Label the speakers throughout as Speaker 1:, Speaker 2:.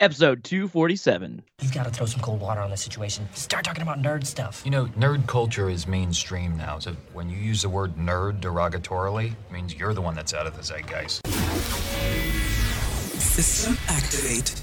Speaker 1: episode 247.
Speaker 2: You've got to throw some cold water on the situation. Start talking about nerd stuff.
Speaker 3: You know, nerd culture is mainstream now. So when you use the word nerd derogatorily, it means you're the one that's out of the zeitgeist.
Speaker 4: System activate.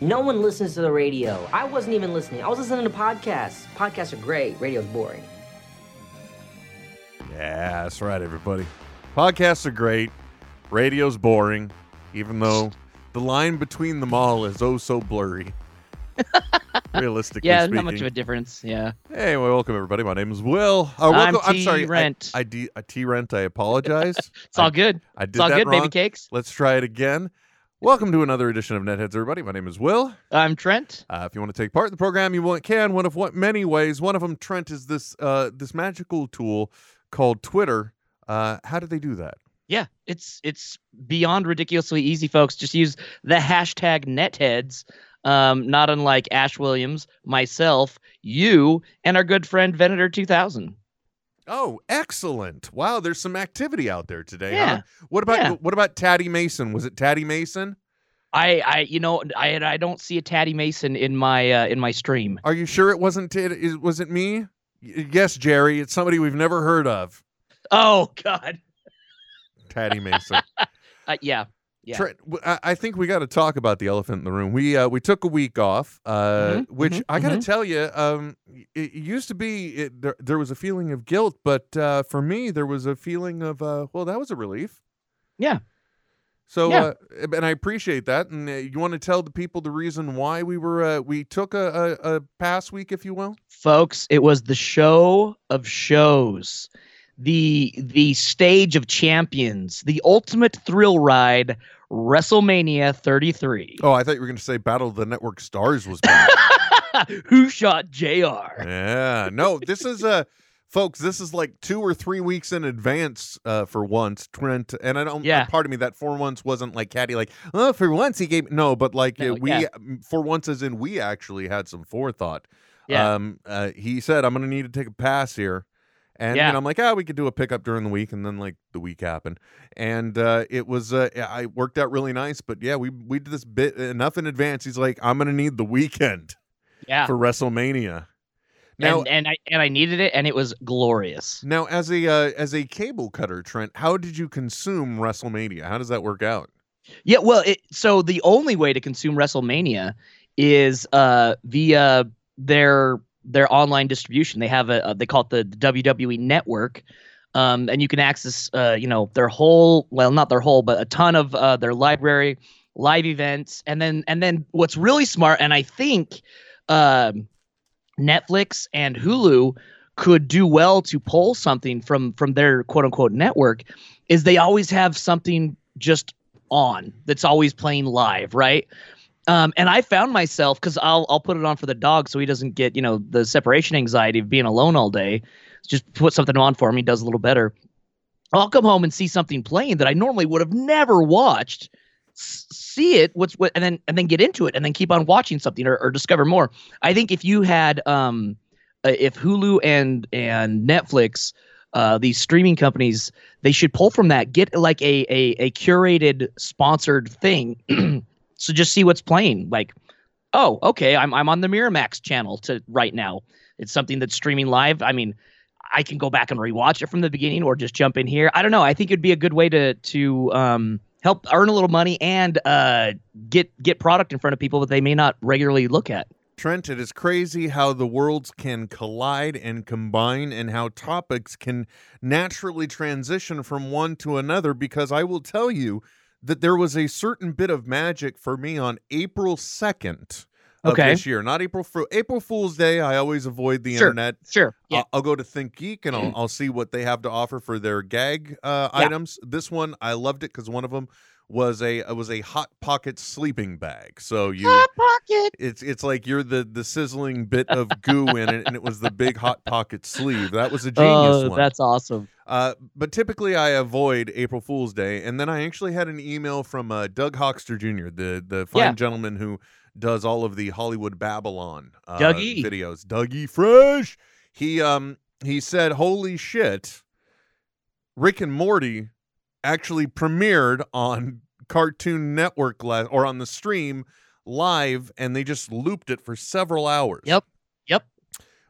Speaker 2: No one listens to the radio. I wasn't even listening. I was listening to podcasts. Podcasts are great. Radio's boring.
Speaker 5: Yeah, that's right, everybody. Podcasts are great. Radio's boring, even though the line between them all is oh so blurry. Realistically
Speaker 1: Yeah,
Speaker 5: speaking.
Speaker 1: not much of a difference. Yeah.
Speaker 5: Hey, well, welcome everybody. My name is Will. Uh, welcome,
Speaker 1: I'm
Speaker 5: I'm sorry. I-
Speaker 1: T-Rent.
Speaker 5: I, D, I T Rent. I apologize.
Speaker 1: It's all good.
Speaker 5: I did
Speaker 1: It's all
Speaker 5: that
Speaker 1: good,
Speaker 5: wrong.
Speaker 1: baby cakes.
Speaker 5: Let's try it again. Welcome to another edition of Netheads, everybody. My name is Will.
Speaker 1: I'm Trent.
Speaker 5: Uh, if you want to take part in the program, you want, can. One of what many ways. One of them, Trent, is this uh, this magical tool called Twitter. Uh, how do they do that?
Speaker 1: Yeah, it's it's beyond ridiculously easy, folks. Just use the hashtag netheads. Um, not unlike Ash Williams, myself, you, and our good friend Venator 2000.
Speaker 5: Oh, excellent! Wow, there's some activity out there today.
Speaker 1: Yeah.
Speaker 5: Huh? What about
Speaker 1: Yeah.
Speaker 5: what about Taddy Mason? Was it Taddy Mason?
Speaker 1: I, I, you know, I, I don't see a Taddy Mason in my, uh, in my stream.
Speaker 5: Are you sure it wasn't? It Was it me? Yes, Jerry. It's somebody we've never heard of.
Speaker 1: Oh God.
Speaker 5: Taddy Mason.
Speaker 1: Uh, yeah. Yeah.
Speaker 5: Trent, I think we got to talk about the elephant in the room. We uh, we took a week off, uh,
Speaker 1: Mhm,
Speaker 5: which
Speaker 1: mhm,
Speaker 5: I got to
Speaker 1: mhm.
Speaker 5: tell you, um, it, used to be it, there, there was a feeling of guilt, but uh, for me there was a feeling of uh, well, that was a relief.
Speaker 1: Yeah.
Speaker 5: So,
Speaker 1: Yeah.
Speaker 5: uh, and I appreciate that. And uh, you want to tell the people the reason why we were uh, we took a, a, a pass week, if you will.
Speaker 1: folks it was the show of shows the the stage of champions the ultimate thrill ride wrestlemania 33
Speaker 5: Oh, I thought you were going to say Battle of the Network Stars was back.
Speaker 1: who shot jr
Speaker 5: Yeah, no, this is uh folks, this is like two or three weeks in advance uh for once, Trent. And I don't
Speaker 1: Yeah.
Speaker 5: pardon me, that for once wasn't like Caddy like, oh, for once he gave no, but like
Speaker 1: No,
Speaker 5: uh, we
Speaker 1: yeah.
Speaker 5: for once as in we actually had some forethought.
Speaker 1: yeah
Speaker 5: Um uh he said, I'm gonna need to take a pass here. And
Speaker 1: Yeah.
Speaker 5: I'm like, ah, we could do a pickup during the week, and then like the week happened, and uh, it was uh, I worked out really nice. But yeah, we we did this bit enough in advance. He's like, I'm gonna need the weekend
Speaker 1: yeah
Speaker 5: for WrestleMania. Now,
Speaker 1: and, and i and i needed it and it was glorious
Speaker 5: Now, as a uh, as a cable cutter, Trent, how did you consume WrestleMania? How does that work out?
Speaker 1: yeah well it, so the only way to consume wrestlemania is uh via their their online distribution. They have a, a they call it the wwe network. Um, and you can access uh, you know their whole well not their whole but a ton of uh, their library live events. And then and then what's really smart and i think um, netflix and hulu could do well to pull something from from their quote unquote network is they always have something just on that's always playing live right um, and I found myself because I'll I'll put it on for the dog so he doesn't get you know the separation anxiety of being alone all day. Just put something on for him, he does a little better. I'll come home and see something playing that I normally would have never watched. See it, what's what, and then and then get into it, and then keep on watching something or, or discover more. I think if you had um, uh, if Hulu and and Netflix, uh, these streaming companies, they should pull from that, get like a a, a curated sponsored thing. so just see what's playing. Like, oh, okay, I'm I'm on the Miramax channel to right now. It's something that's streaming live. I mean, I can go back and rewatch it from the beginning or just jump in here. I don't know. I think it'd be a good way to to um, help earn a little money and uh, get get product in front of people that they may not regularly look at.
Speaker 5: Trent, it is crazy how the worlds can collide and combine and how topics can naturally transition from one to another. Because I will tell you that there was a certain bit of magic for me on April 2nd of
Speaker 1: Okay.
Speaker 5: this year. Not April Fool. April Fool's Day. I always avoid the
Speaker 1: Sure.
Speaker 5: internet.
Speaker 1: Sure. Yeah.
Speaker 5: I'll, I'll go to Think Geek and I'll, I'll see what they have to offer for their gag uh,
Speaker 1: Yeah.
Speaker 5: items. This one I loved it because one of them was a was a hot pocket sleeping bag. So you hot
Speaker 1: pocket.
Speaker 5: it's it's like you're the the sizzling bit of goo in it, and it was the big hot pocket sleeve. That was a genius
Speaker 1: Oh,
Speaker 5: one.
Speaker 1: that's awesome.
Speaker 5: Uh, but typically I avoid April Fool's Day, and then I actually had an email from uh, Doug Hoxter Jr., the the fine
Speaker 1: Yeah.
Speaker 5: gentleman who does all of the Hollywood Babylon uh,
Speaker 1: Dougie.
Speaker 5: videos. Dougie Fresh. He um he said, "Holy shit, Rick and Morty actually premiered on Cartoon Network last or on the stream live, and they just looped it for several hours."
Speaker 1: Yep. Yep.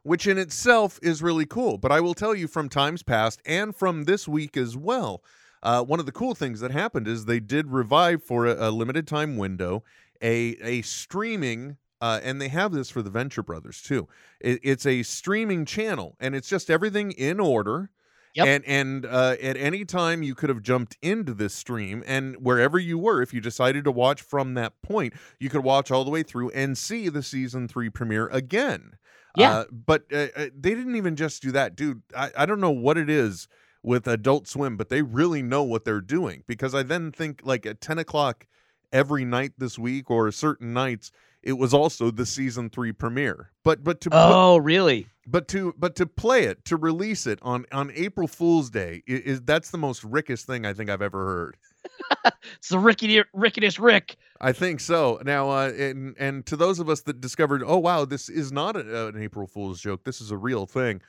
Speaker 5: which in itself is really cool. But I will tell you from times past and from this week as well, uh, one of the cool things that happened is they did revive for a, a limited time window a a streaming. Uh, and they have this for the Venture Brothers too. It, it's a streaming channel, and it's just everything in order.
Speaker 1: Yep.
Speaker 5: And and uh, at any time you could have jumped into this stream, and wherever you were, if you decided to watch from that point, you could watch all the way through and see the season three premiere again.
Speaker 1: Yeah.
Speaker 5: Uh, but uh, uh, they didn't even just do that, dude. I, I don't know what it is with Adult Swim, but they really know what they're doing because I then think like at 10 o'clock every night this week or certain nights, it was also the season three premiere. But but to put,
Speaker 1: Oh, really?
Speaker 5: but to but to play it to release it on on April Fool's Day i- is, that's the most Rickish thing I think I've ever heard.
Speaker 1: It's the rickety ricketyest Rick.
Speaker 5: I think so. Now, uh, and and to those of us that discovered, oh wow, this is not a, an April Fool's joke. This is a real thing.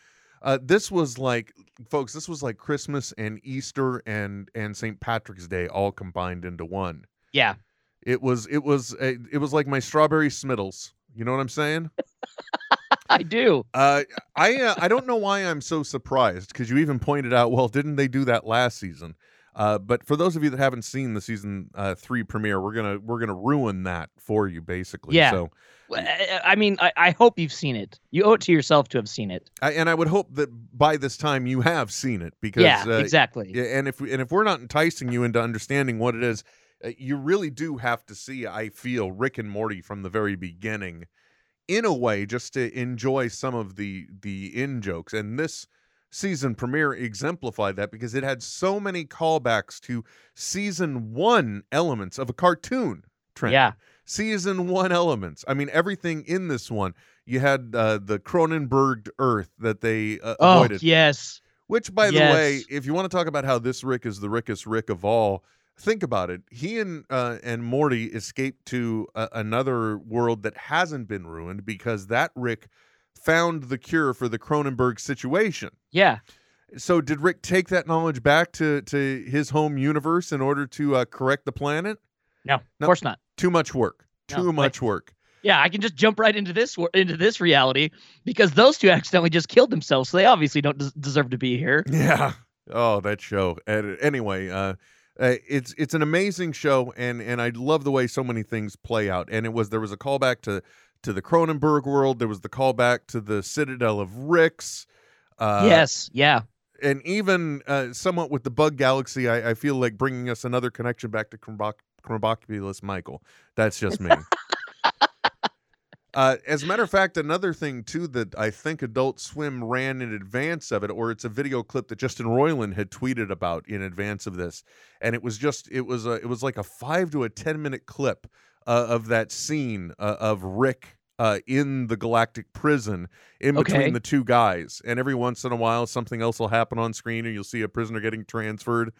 Speaker 5: Uh, this was like, folks, this was like Christmas and Easter and and St. Patrick's Day all combined into one.
Speaker 1: Yeah.
Speaker 5: It was it was a, it was like my strawberry smittles. You know what I'm saying?
Speaker 1: I do.
Speaker 5: Uh, I uh, I don't know why I'm so surprised because you even pointed out, well, didn't they do that last season? Uh, but for those of you that haven't seen the season uh, three premiere, we're gonna we're gonna ruin that for you, basically.
Speaker 1: Yeah.
Speaker 5: So,
Speaker 1: I mean, I, I hope you've seen it. You owe it to yourself to have seen it.
Speaker 5: I, and I would hope that by this time you have seen it because
Speaker 1: yeah,
Speaker 5: uh,
Speaker 1: exactly.
Speaker 5: and if we, and if we're not enticing you into understanding what it is, you really do have to see. I feel Rick and Morty from the very beginning, in a way, just to enjoy some of the the in jokes. And this season premiere exemplified that because it had so many callbacks to season one elements of a cartoon. Trent.
Speaker 1: Yeah.
Speaker 5: season one elements. I mean, everything in this one. You had uh, the Cronenberg Earth that they uh,
Speaker 1: Oh,
Speaker 5: avoided.
Speaker 1: yes.
Speaker 5: Which, by the way, if you want to talk about how this Rick is the Rickest Rick of all, think about it. He and uh, and Morty escaped to a, another world that hasn't been ruined because that Rick found the cure for the Cronenberg situation.
Speaker 1: Yeah.
Speaker 5: So, did Rick take that knowledge back to to his home universe in order to uh, correct the planet?
Speaker 1: No, of
Speaker 5: No.
Speaker 1: course not.
Speaker 5: Too much work.
Speaker 1: No,
Speaker 5: Too
Speaker 1: like-
Speaker 5: much work.
Speaker 1: Yeah, I can just jump right into this into this reality because those two accidentally just killed themselves, so they obviously don't des- deserve to be here.
Speaker 5: Yeah. Oh, that show. Anyway, uh, uh, it's it's an amazing show, and and I love the way so many things play out. And it was there was a callback to to the Cronenberg world. There was the callback to the Citadel of Ricks. Uh,
Speaker 1: yes. Yeah.
Speaker 5: and even uh, somewhat with the Bug Galaxy, I, I feel like bringing us another connection back to Krombopulos Michael. That's just me. Uh, as a matter of fact, another thing too that I think Adult Swim ran in advance of it, or it's a video clip that Justin Roiland had tweeted about in advance of this, and it was just it was a, it was like a five to a ten minute clip uh, of that scene uh, of Rick uh, in the galactic prison in
Speaker 1: Okay.
Speaker 5: between the two guys, and every once in a while something else will happen on screen, and you'll see a prisoner getting transferred.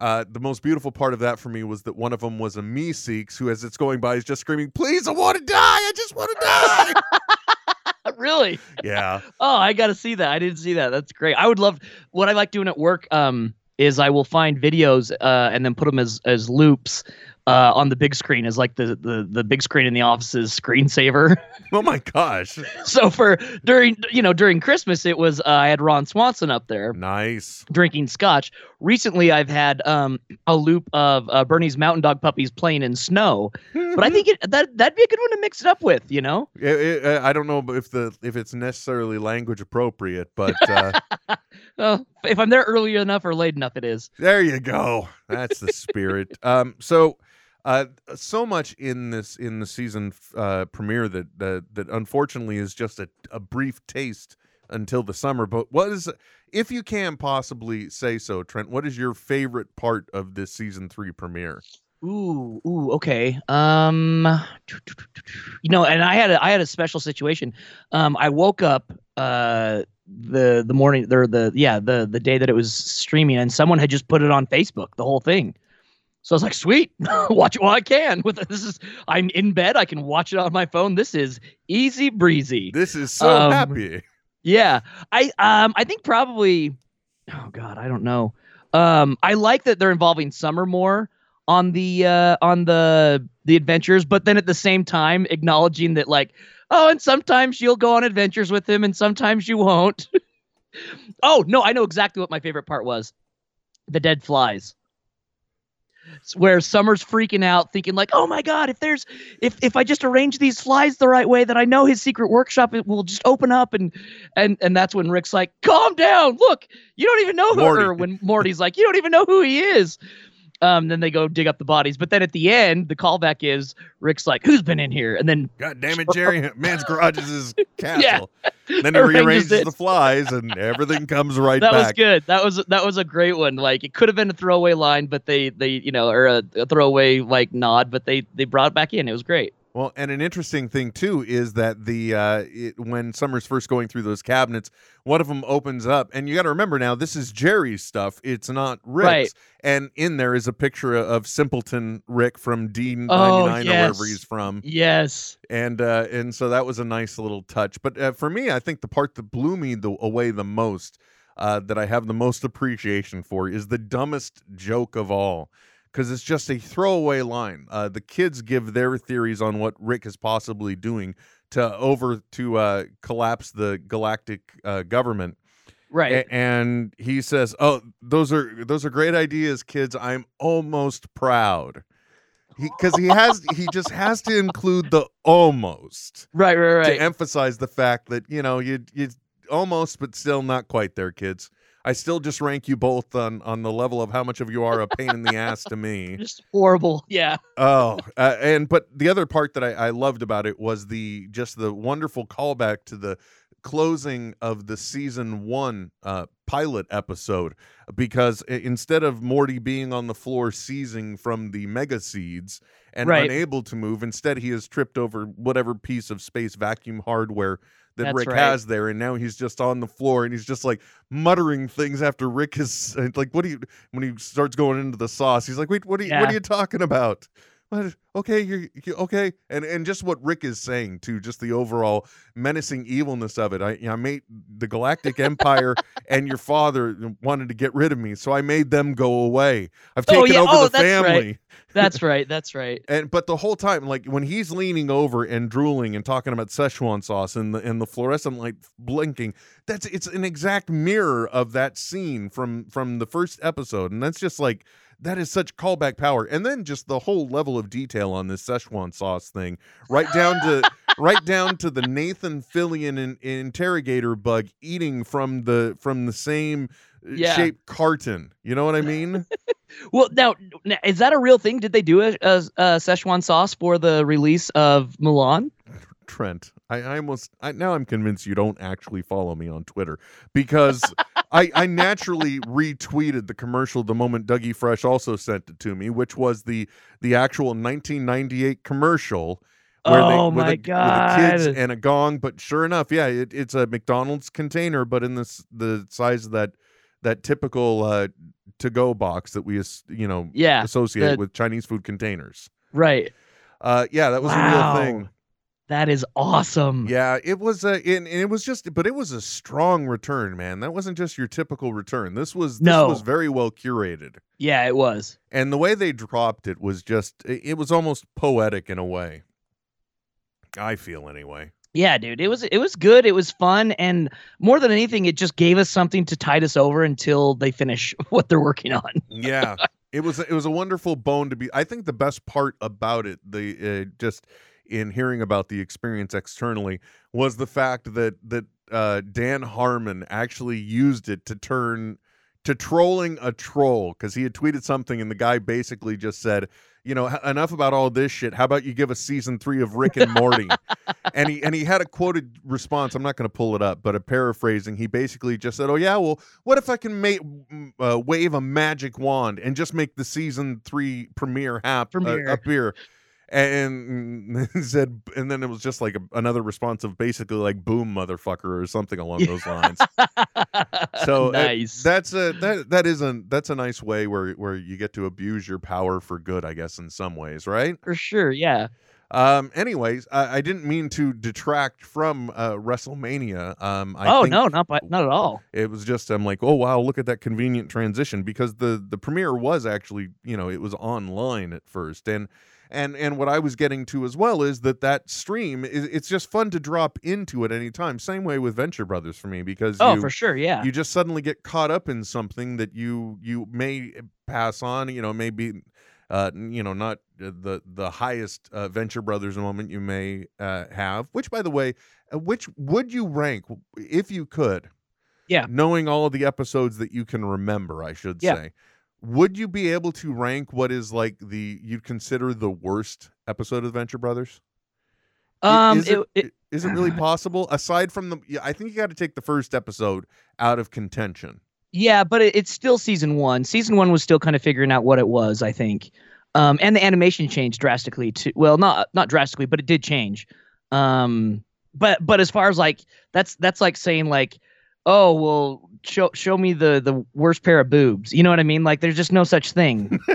Speaker 5: Uh, the most beautiful part of that for me was that one of them was a Meeseeks who, as it's going by, is just screaming, "Please, I want to die! I just want to die!"
Speaker 1: really?
Speaker 5: yeah,
Speaker 1: Oh, I got to see that. I didn't see that. That's great. I would love what I like doing at work um is I will find videos uh and then put them as as loops uh on the big screen as like the the the big screen in the office's screensaver.
Speaker 5: Oh my gosh.
Speaker 1: so for during you know during Christmas it was uh, I had Ron Swanson up there
Speaker 5: Nice.
Speaker 1: drinking scotch. Recently I've had um a loop of uh, Bernese mountain dog puppies playing in snow. But I think it, that that'd be a good one to mix it up with, you know?
Speaker 5: It- it- uh, I don't know if the if it's necessarily language appropriate, but uh,
Speaker 1: Well, if I'm there early enough or late enough it is.
Speaker 5: there you go. That's the spirit. Um, so Uh, so much in this in the season uh, premiere that, that that unfortunately is just a, a brief taste until the summer. But what is, if you can possibly say so, Trent? What is your favorite part of this season three premiere?
Speaker 1: Ooh, ooh, okay. Um, you know, and I had a I had a special situation. Um, I woke up uh the the morning or the yeah the the day that it was streaming, and someone had just put it on Facebook, the whole thing. So I was like, sweet, watch it while I can. With this is I'm in bed, I can watch it on my phone. This is easy breezy.
Speaker 5: This is so
Speaker 1: Um,
Speaker 5: happy.
Speaker 1: Yeah, I um I think probably oh god I don't know. Um, I like that they're involving Summer more on the uh on the the adventures, but then at the same time acknowledging that like oh and sometimes you'll go on adventures with him and sometimes you won't. oh no, I know exactly what my favorite part was. The dead flies. Where Summer's freaking out, thinking like, "Oh my God! If there's, if if I just arrange these flies the right way, that I know his secret workshop it will just open up." And and and that's when Rick's like, "Calm down! Look, you don't even know who."
Speaker 5: Morty.
Speaker 1: Or when Morty's like, "You don't even know who he is." Um, then they go dig up the bodies, but then at the end, the callback is Rick's like, "Who's been in here?" And then
Speaker 5: God damn it, Jerry! Man's garage is his castle. Yeah. Then he
Speaker 1: Arranges
Speaker 5: rearranges
Speaker 1: it.
Speaker 5: the flies, and everything comes right back.
Speaker 1: that was good. That was that was a great one. Like it could have been a throwaway line, but they they you know or a, a throwaway like nod, but they they brought it back in. It was great.
Speaker 5: Well, and an interesting thing too is that the uh, it, when Summer's first going through those cabinets, one of them opens up, and you got to remember now this is Jerry's stuff; it's not Rick's.
Speaker 1: Right.
Speaker 5: And in there is a picture of Simpleton Rick from D ninety
Speaker 1: Oh,
Speaker 5: nine or wherever he's from,
Speaker 1: Yes.
Speaker 5: and uh, and so that was a nice little touch. But uh, for me, I think the part that blew me the, away the most, uh, that I have the most appreciation for, is the dumbest joke of all. Because it's just a throwaway line. Uh, the kids give their theories on what Rick is possibly doing to over to uh, collapse the galactic uh, government,
Speaker 1: Right.
Speaker 5: A- and he says, "Oh, those are those are great ideas, kids. I'm almost proud." Because he, has, he just has to include the almost
Speaker 1: right. Right. Right.
Speaker 5: to emphasize the fact that you know you you almost, but still not quite there, kids. I still just rank you both on on the level of how much of you are a pain in the ass to me.
Speaker 1: Just horrible. Yeah.
Speaker 5: Oh, uh, and but the other part that I, I loved about it was the just the wonderful callback to the closing of the season one uh, pilot episode because instead of Morty being on the floor seizing from the mega seeds and
Speaker 1: Right.
Speaker 5: unable to move, instead he has tripped over whatever piece of space vacuum hardware that
Speaker 1: That's
Speaker 5: Rick
Speaker 1: right.
Speaker 5: has there, and now he's just on the floor and he's just like muttering things after Rick is like, "What do you?" When he starts going into the sauce, he's like, "Wait, what are you? What are you talking about?" What? Okay, you're, you okay, and and just what Rick is saying too, just the overall menacing evilness of it. I, I made the Galactic Empire and your father wanted to get rid of me, so I made them go away. I've
Speaker 1: Oh,
Speaker 5: taken
Speaker 1: yeah.
Speaker 5: over
Speaker 1: Oh,
Speaker 5: the
Speaker 1: family. right. That's right. That's right.
Speaker 5: And but the whole time, like when he's leaning over and drooling and talking about Szechuan sauce and the and the fluorescent light blinking, that's it's an exact mirror of that scene from from the first episode, and that's just like that is such callback power. And then just the whole level of detail on this Szechuan sauce thing, right down to right down to the Nathan Fillion in, interrogator bug eating from the from the same uh,
Speaker 1: Yeah.
Speaker 5: shaped carton. You know what I mean?
Speaker 1: Well, now, is that a real thing? Did they do a, a, a Szechuan sauce for the release of Mulan?
Speaker 5: Trent, I, I almost I, now I'm convinced you don't actually follow me on Twitter because I, I naturally retweeted the commercial the moment Dougie Fresh also sent it to me, which was the the actual 1998 commercial. Where they,
Speaker 1: Oh
Speaker 5: with
Speaker 1: my
Speaker 5: a, with the kids and a gong, but sure enough, yeah, it, it's a McDonald's container, but in this the size of that that typical uh, to go box that we you know
Speaker 1: Yeah.
Speaker 5: associate
Speaker 1: the-
Speaker 5: with Chinese food containers.
Speaker 1: Right.
Speaker 5: Uh, yeah, that was a real thing.
Speaker 1: That is awesome.
Speaker 5: Yeah, it was a, and it was just, but it was a strong return, man. That wasn't just your typical return. This was, this
Speaker 1: No.
Speaker 5: was very well curated,
Speaker 1: Yeah, it was.
Speaker 5: and the way they dropped it was just, it, it was almost poetic in a way. I feel anyway.
Speaker 1: Yeah, dude. It was it was good. It was fun, and more than anything, it just gave us something to tide us over until they finish what they're working on.
Speaker 5: Yeah, it was, it was a wonderful bone to be. I think the best part about it, the uh, just in hearing about the experience externally, was the fact that that uh, Dan Harmon actually used it to turn to trolling a troll because he had tweeted something and the guy basically just said, you know, enough about all this shit. How about you give us season three of Rick and Morty? and he and he had a quoted response. I'm not going to pull it up, but a paraphrasing. He basically just said, "Oh yeah, well, what if I can make uh, wave a magic wand and just make the season three premiere
Speaker 1: happen.
Speaker 5: Uh, appear?" And said, and then it was just like a, another response of basically like "boom, motherfucker" or something along those lines. So
Speaker 1: nice.
Speaker 5: that's a that that is a that's a nice way where where you get to abuse your power for good, I guess, in some ways, right?
Speaker 1: for sure. Yeah.
Speaker 5: Um. Anyways, I, I didn't mean to detract from uh, WrestleMania. Um. I
Speaker 1: oh
Speaker 5: think
Speaker 1: no, not by, not at all.
Speaker 5: It was just I'm like, oh wow, look at that convenient transition because the the premiere was actually you know it was online at first and. And, and what I was getting to as well is that that stream is it's just fun to drop into at any time. Same way with Venture Brothers for me because
Speaker 1: Oh,
Speaker 5: you,
Speaker 1: for sure. Yeah.
Speaker 5: you just suddenly get caught up in something that you you may pass on you know maybe uh you know not the the highest uh, venture brothers moment you may uh, have which by the way uh, which would you rank if you could
Speaker 1: Yeah.
Speaker 5: knowing all of the episodes that you can remember i should
Speaker 1: Yeah.
Speaker 5: say would you be able to rank what is like the you'd consider the worst episode of venture brothers
Speaker 1: um.
Speaker 5: is it,
Speaker 1: it, it,
Speaker 5: is it really possible aside from the yeah, i think you got to take the first episode out of contention
Speaker 1: Yeah, but it, it's still season one. Season one was still kind of figuring out what it was, I think. Um, and the animation changed drastically too. Well, not not drastically, but it did change. Um, but but as far as like that's that's like saying like, oh well, show show me the the worst pair of boobs. You know what I mean? Like there's just no such thing.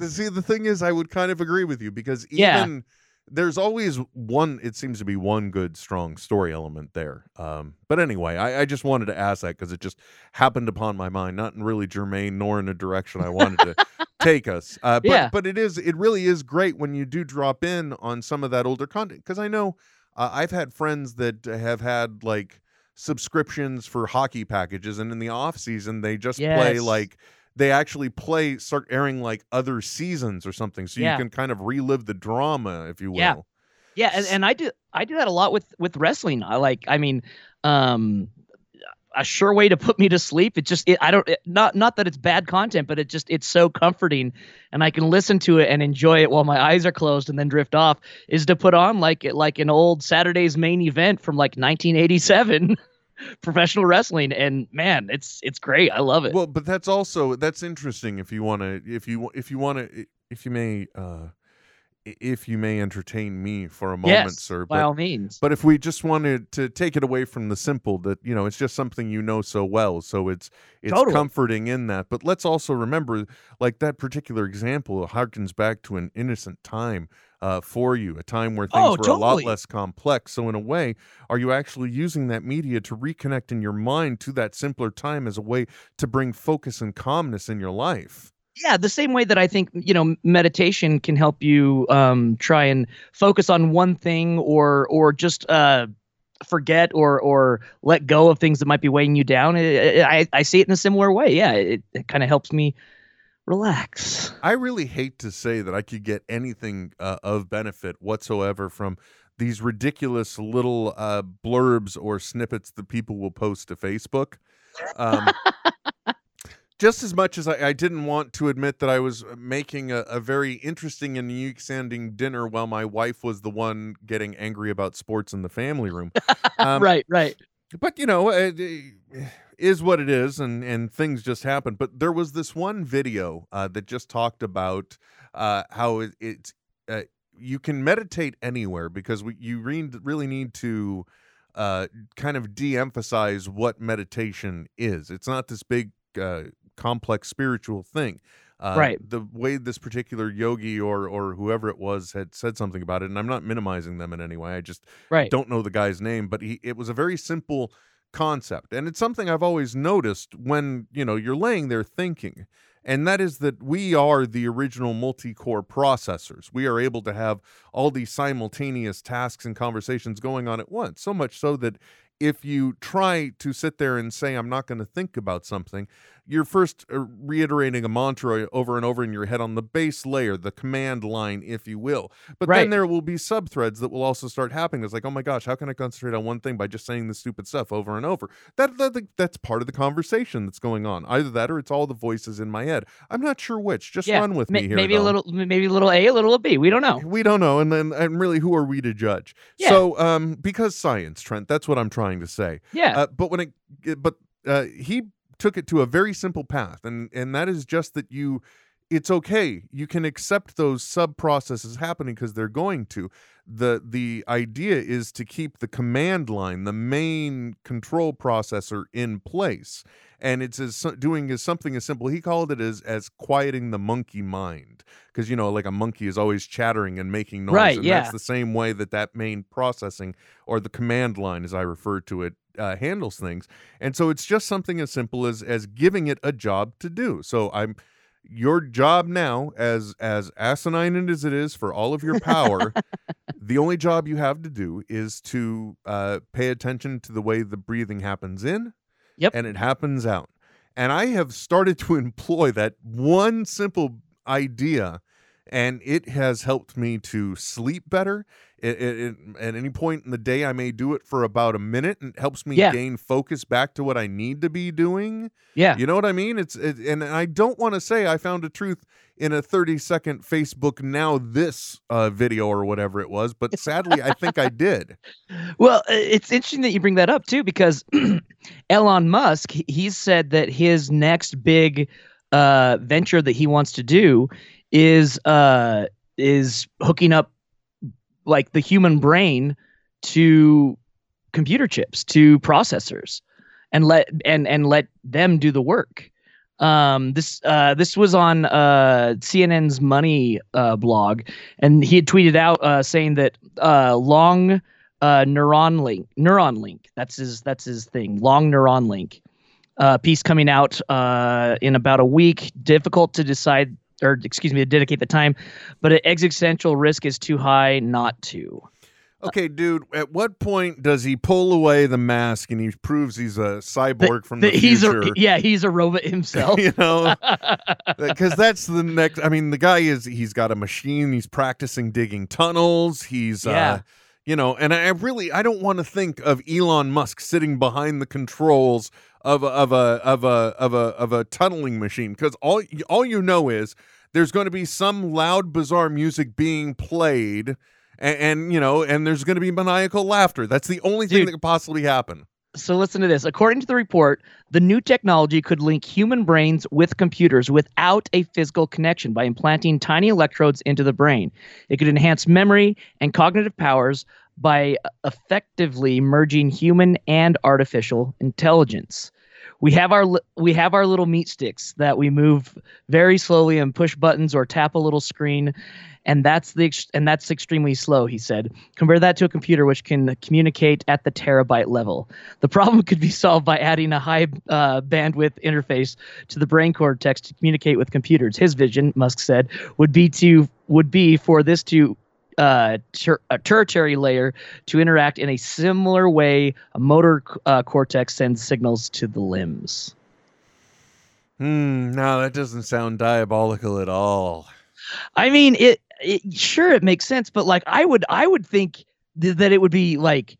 Speaker 5: See, the thing is, I would kind of agree with you because
Speaker 1: Yeah.
Speaker 5: even there's always one. It seems to be one good, strong story element there. Um, but anyway, I, I just wanted to ask that because it just happened upon my mind, not in really germane nor in a direction I wanted to take us. Uh, but
Speaker 1: Yeah.
Speaker 5: but it is, it really is great when you do drop in on some of that older content because I know uh, I've had friends that have had like subscriptions for hockey packages, and in the off season they just play like they actually play start airing like other seasons or something so
Speaker 1: Yeah.
Speaker 5: you can kind of relive the drama if you will
Speaker 1: Yeah. Yeah, and, and I do I do that a lot with with wrestling. I like I mean, um a sure way to put me to sleep. It just it, I don't it, not not that it's bad content, but it just it's so comforting and I can listen to it and enjoy it while my eyes are closed and then drift off is to put on like like an old Saturday's main event from like 1987 professional wrestling and man, it's it's great. I love it.
Speaker 5: well but that's also that's interesting if you want to if you if you want to if you may uh if you may entertain me for a moment
Speaker 1: yes,
Speaker 5: sir
Speaker 1: by all means.
Speaker 5: But if we just wanted to take it away from the simple, that you know, it's just something you know so well, so it's it's
Speaker 1: Totally.
Speaker 5: comforting in that. But let's also remember, like that particular example harkens back to an innocent time uh, for you, a time where things
Speaker 1: Oh,
Speaker 5: were a lot less complex. So in a way, are you actually using that media to reconnect in your mind to that simpler time as a way to bring focus and calmness in your life?
Speaker 1: Yeah the same way that i think you know meditation can help you um try and focus on one thing or or just uh forget or or let go of things that might be weighing you down. I i, I see it in a similar way. Yeah it, it kind of helps me relax.
Speaker 5: I really hate to say that I could get anything uh, of benefit whatsoever from these ridiculous little uh, blurbs or snippets that people will post to Facebook. Um, just as much as I, I didn't want to admit that I was making a, a very interesting and unique sounding dinner while my wife was the one getting angry about sports in the family room. Um,
Speaker 1: right right.
Speaker 5: but you know it, it is what it is and and things just happen. But there was this one video uh, that just talked about uh, how it, it's uh, you can meditate anywhere because we, you re- really need to uh, kind of de-emphasize what meditation is. It's not this big uh, complex spiritual thing uh,
Speaker 1: Right.
Speaker 5: the way this particular yogi or or whoever it was had said something about it and i'm not minimizing them in any way i just
Speaker 1: right
Speaker 5: don't know the guy's name, but he it was a very simple concept. And it's something I've always noticed when, you know, you're laying there thinking. And that is that we are the original multi-core processors. We are able to have all these simultaneous tasks and conversations going on at once. So much so that if you try to sit there and say I'm not going to think about something, you're first uh, reiterating a mantra over and over in your head on the base layer, the command line, if you will. But then there will be subthreads that will also start happening. It's like, oh my gosh, how can I concentrate on one thing by just saying the stupid stuff over and over? That, that that's part of the conversation that's going on. Either that or it's all the voices in my head. I'm not sure which. Just
Speaker 1: Yeah,
Speaker 5: run with
Speaker 1: Ma-
Speaker 5: me here.
Speaker 1: maybe a little, maybe a little A, a little B. We don't know.
Speaker 5: We don't know, and then and really, who are we to judge?
Speaker 1: Yeah.
Speaker 5: So, um, because science, Trent, that's what I'm trying to say.
Speaker 1: Yeah.
Speaker 5: Uh, but when it, it- but uh, he took it to a very simple path, and and that is just that you, it's okay. You can accept those sub processes happening because they're going to. the The idea is to keep the command line, the main control processor, in place, and it's as doing as something as simple. He called it as as quieting the monkey mind because you know, like a monkey is always chattering and making noise,
Speaker 1: Right,
Speaker 5: and
Speaker 1: yeah.
Speaker 5: that's the same way that that main processing or the command line, as I refer to it, uh, handles things. And so it's just something as simple as as giving it a job to do. So I'm your job now, as as asinine as it is for all of your power, the only job you have to do is to uh, pay attention to the way the breathing happens in,
Speaker 1: Yep.
Speaker 5: and it happens out. And I have started to employ that one simple idea, and it has helped me to sleep better. It, it, it- at any point in the day, I may do it for about a minute, and it helps me
Speaker 1: Yeah.
Speaker 5: gain focus back to what I need to be doing.
Speaker 1: yeah.
Speaker 5: You know what I mean? It's it, and I don't want to say I found a truth in a 30 second Facebook now this uh, video or whatever it was, but sadly I think I did.
Speaker 1: Well, it's interesting that you bring that up too, because Elon Musk, he- said that his next big uh, venture that he wants to do is uh, is hooking up like the human brain to computer chips, to processors, and let and and let them do the work. Um, this uh, this was on uh, CNN's Money uh, blog, and he had tweeted out uh, saying that uh, long uh, Neuralink neuron link that's his that's his thing long Neuralink uh, piece coming out uh, in about a week difficult to decide or excuse me to dedicate the time but an existential risk is too high not to
Speaker 5: Okay, dude, at what point does he pull away the mask and he proves he's a cyborg from the,
Speaker 1: That he's
Speaker 5: future?
Speaker 1: a yeah he's a robot himself
Speaker 5: you know, because that's the next. I mean, the guy is he's got a machine. He's practicing digging tunnels. He's
Speaker 1: Yeah.
Speaker 5: uh, you know, and I really I don't want to think of Elon Musk sitting behind the controls of a, of a of a of a of a tunneling machine because all all you know is there's going to be some loud bizarre music being played. And, and you know, and there's going to be maniacal laughter. That's the only thing that could possibly happen.
Speaker 1: So listen to this. According to the report, the new technology could link human brains with computers without a physical connection by implanting tiny electrodes into the brain. It could enhance memory and cognitive powers by effectively merging human and artificial intelligence. We have our we have our little meat sticks that we move very slowly and push buttons or tap a little screen and that's the and that's extremely slow he said compare that to a computer which can communicate at the terabyte level the problem could be solved by adding a high uh, bandwidth interface to the brain cortex to communicate with computers. His vision, Musk said, would be to would be for this to uh, ter- a tertiary layer to interact in a similar way a motor uh, cortex sends signals to the limbs.
Speaker 5: Hmm. No, that doesn't sound diabolical at all.
Speaker 1: I mean, it, it sure it makes sense, but like I would I would think th- that it would be like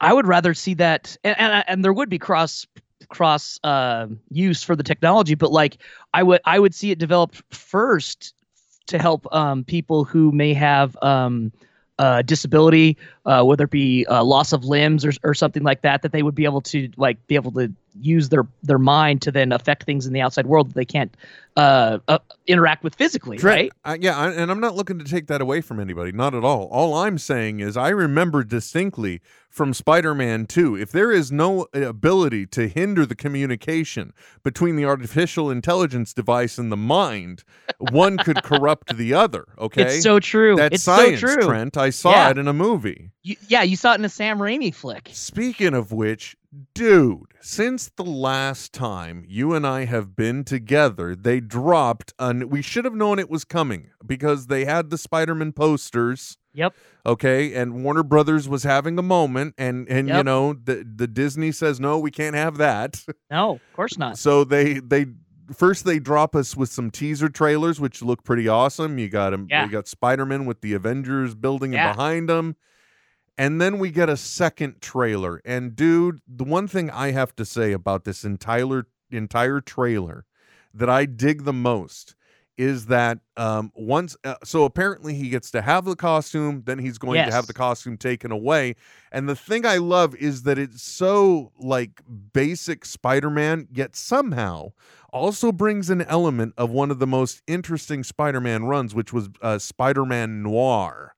Speaker 1: I would rather see that and and, and there would be cross cross uh, use for the technology, but like I would I would see it developed first to help um, people who may have um, disability, uh, whether it be uh, loss of limbs or, or something like that, that they would be able to like be able to use their their mind to then affect things in the outside world that they can't uh, uh, interact with physically, right?
Speaker 5: Yeah, I, and I'm not looking to take that away from anybody, not at all. All I'm saying is I remember distinctly from Spider-Man 2, if there is no ability to hinder the communication between the artificial intelligence device and the mind, one could corrupt the other. Okay,
Speaker 1: It's so true.
Speaker 5: that's
Speaker 1: it's
Speaker 5: science,
Speaker 1: so true.
Speaker 5: Trent. I saw
Speaker 1: Yeah.
Speaker 5: it in a movie.
Speaker 1: You, yeah, you saw it in a Sam Raimi flick.
Speaker 5: Speaking of which, dude, since the last time you and I have been together, they dropped an we should have known it was coming because they had the Spider-Man posters
Speaker 1: Yep.
Speaker 5: Okay, and Warner Brothers was having a moment, and and you know the the Disney says no, we can't have that.
Speaker 1: No, of course not.
Speaker 5: So they they first they drop us with some teaser trailers, which look pretty awesome. You got him,
Speaker 1: Yeah.
Speaker 5: you got Spider Man with the Avengers building
Speaker 1: Yeah.
Speaker 5: behind him, and then we get a second trailer. And dude, the one thing I have to say about this entire entire trailer that I dig the most is that um once uh, so apparently he gets to have the costume then he's going to have the costume taken away. And the thing i love is that it's so like basic spider-man yet somehow also brings an element of one of the most interesting spider-man runs which was uh, spider-man noir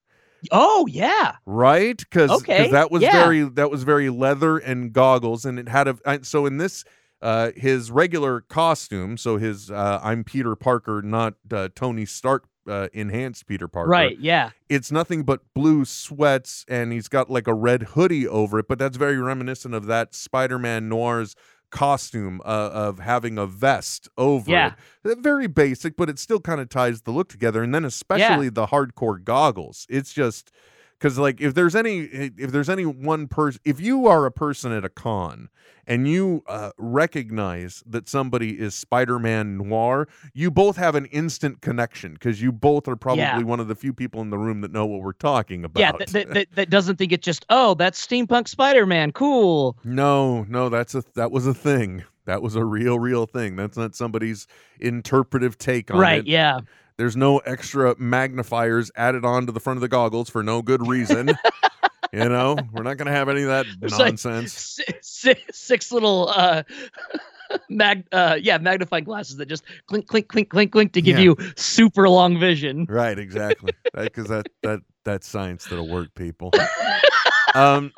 Speaker 1: Oh yeah.
Speaker 5: right because
Speaker 1: Okay,
Speaker 5: that was
Speaker 1: yeah.
Speaker 5: very that was very leather and goggles and it had a so in this uh his regular costume so his uh i'm peter parker not uh, tony stark uh, enhanced peter parker
Speaker 1: Right. Yeah.
Speaker 5: it's nothing but blue sweats and he's got like a red hoodie over it but that's very reminiscent of that spider-man noir's costume uh, of having a vest over
Speaker 1: Yeah.
Speaker 5: it. Uh, very basic but it still kind of ties the look together and then especially the hardcore goggles. It's just because like if there's any if there's any one person if you are a person at a con and you uh, recognize that somebody is spider-man noir you both have an instant connection because you both are probably
Speaker 1: Yeah.
Speaker 5: one of the few people in the room that know what we're talking about
Speaker 1: Yeah. That, that, that, that doesn't think it's just oh that's steampunk Spider-Man. Cool.
Speaker 5: no no that's a that was a thing that was a real real thing that's not somebody's interpretive take on it. Right.
Speaker 1: Yeah.
Speaker 5: There's no extra magnifiers added on to the front of the goggles for no good reason. you know, we're not going to have any of that
Speaker 1: There's like
Speaker 5: nonsense.
Speaker 1: six little uh mag uh yeah magnifying glasses that just clink clink clink clink clink to give
Speaker 5: Yeah.
Speaker 1: you super long vision.
Speaker 5: right, exactly. Because that that that's science that'll work, people. Um,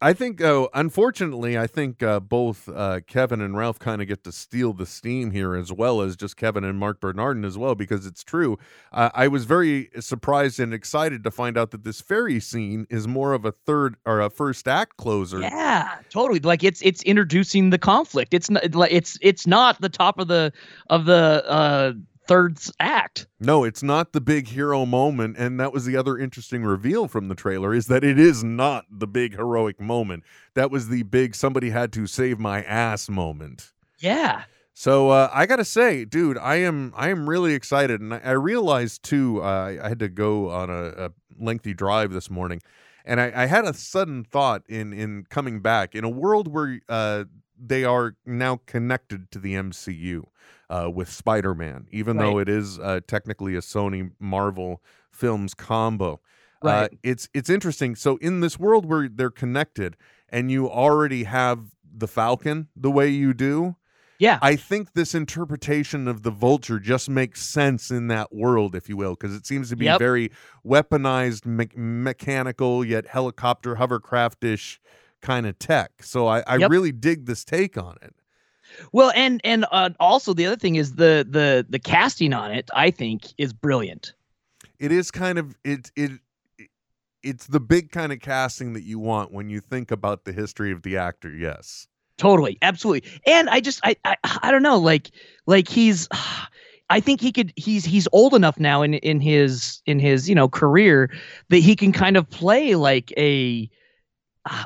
Speaker 5: I think, uh, unfortunately, I think uh, both uh, Kevin and Ralph kind of get to steal the steam here, as well as just Kevin and Mark Bernardin as well, because it's true. I was very surprised and excited to find out that this ferry scene is more of a third or a first act closer.
Speaker 1: Yeah, totally. Like it's it's introducing the conflict. It's not like it's it's not the top of the of the uh third act.
Speaker 5: No, it's not the big hero moment, and that was the other interesting reveal from the trailer is that it is not the big heroic moment. That was the big somebody had to save my ass moment.
Speaker 1: Yeah.
Speaker 5: So uh, I gotta say, dude, I am I am really excited, and I, I realized too. Uh, I had to go on a, a lengthy drive this morning, and I, I had a sudden thought in in coming back in a world where uh, they are now connected to the MCU uh, with Spider Man, even though it is uh, technically a Sony Marvel Films combo. Uh,
Speaker 1: Right.
Speaker 5: it's it's interesting. So in this world where they're connected, and you already have the Falcon the way you do.
Speaker 1: Yeah.
Speaker 5: I think this interpretation of the vulture just makes sense in that world, if you will, because it seems to be
Speaker 1: Yep.
Speaker 5: very weaponized, me- mechanical, yet helicopter hovercraftish kind of tech. So I, I
Speaker 1: Yep.
Speaker 5: really dig this take on it.
Speaker 1: Well, and and uh, also the other thing is the the the casting on it. I think is brilliant.
Speaker 5: It is kind of it it. it- It's the big kind of casting that you want when you think about the history of the actor. Yes.
Speaker 1: Totally, absolutely. And I just I I, I don't know like like he's I think he could he's he's old enough now in in his in his you know career that he can kind of play like a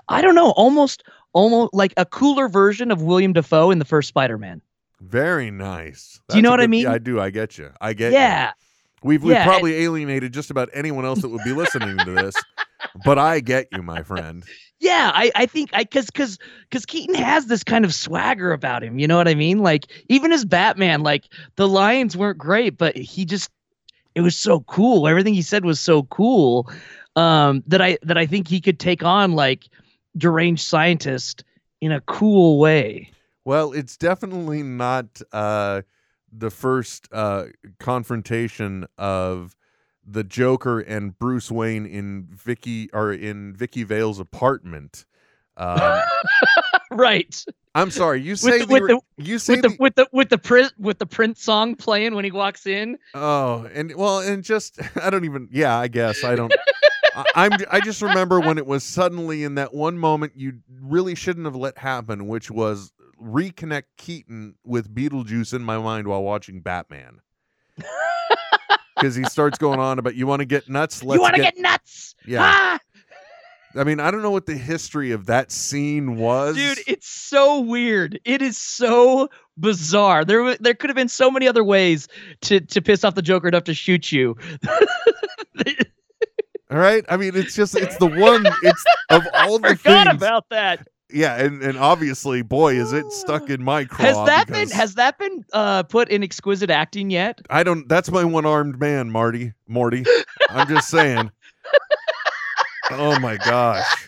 Speaker 1: I don't know almost almost like a cooler version of William Dafoe in the first Spider-Man.
Speaker 5: Very nice.
Speaker 1: Do you know what I mean?
Speaker 5: Yeah, I do. I get you. I get you.
Speaker 1: Yeah.
Speaker 5: We've we've
Speaker 1: Yeah,
Speaker 5: probably alienated just about anyone else that would be listening to this, but I get you, my friend.
Speaker 1: Yeah, I, I think I cause cause cause Keaton has this kind of swagger about him. You know what I mean? Like even as Batman, like the lines weren't great, but he just it was so cool. Everything he said was so cool. Um that I that I think he could take on like deranged scientist in a cool way.
Speaker 5: Well, it's definitely not uh, the first uh, confrontation of the Joker and Bruce Wayne in Vicki or in Vicki Vale's apartment. Um,
Speaker 1: right.
Speaker 5: I'm sorry, you say
Speaker 1: With the,
Speaker 5: the,
Speaker 1: with
Speaker 5: re-
Speaker 1: the
Speaker 5: you say
Speaker 1: with the
Speaker 5: the,
Speaker 1: with the with the Prince with the Prince song playing when he walks in.
Speaker 5: oh, and well, and just I don't even. Yeah, I guess I don't. I, I'm. I just remember when it was suddenly in that one moment you really shouldn't have let happen, which was reconnect Keaton with Beetlejuice in my mind while watching Batman. because he starts going on about you want to get nuts. Let's
Speaker 1: you want to get, nuts?
Speaker 5: Yeah.
Speaker 1: Ah!
Speaker 5: I mean, I don't know what the history of that scene was,
Speaker 1: Dude, it's so weird. It is so bizarre. There, there could have been so many other ways to to piss off the Joker enough to shoot you.
Speaker 5: All right. I mean, it's just it's the one. It's of all the
Speaker 1: Forgot
Speaker 5: things.
Speaker 1: about that.
Speaker 5: yeah, and and obviously, boy, is it stuck in my craw.
Speaker 1: Has that been has that been uh, put in exquisite acting yet?
Speaker 5: I don't. That's my one armed man, Marty. Morty. I'm just saying. oh my gosh.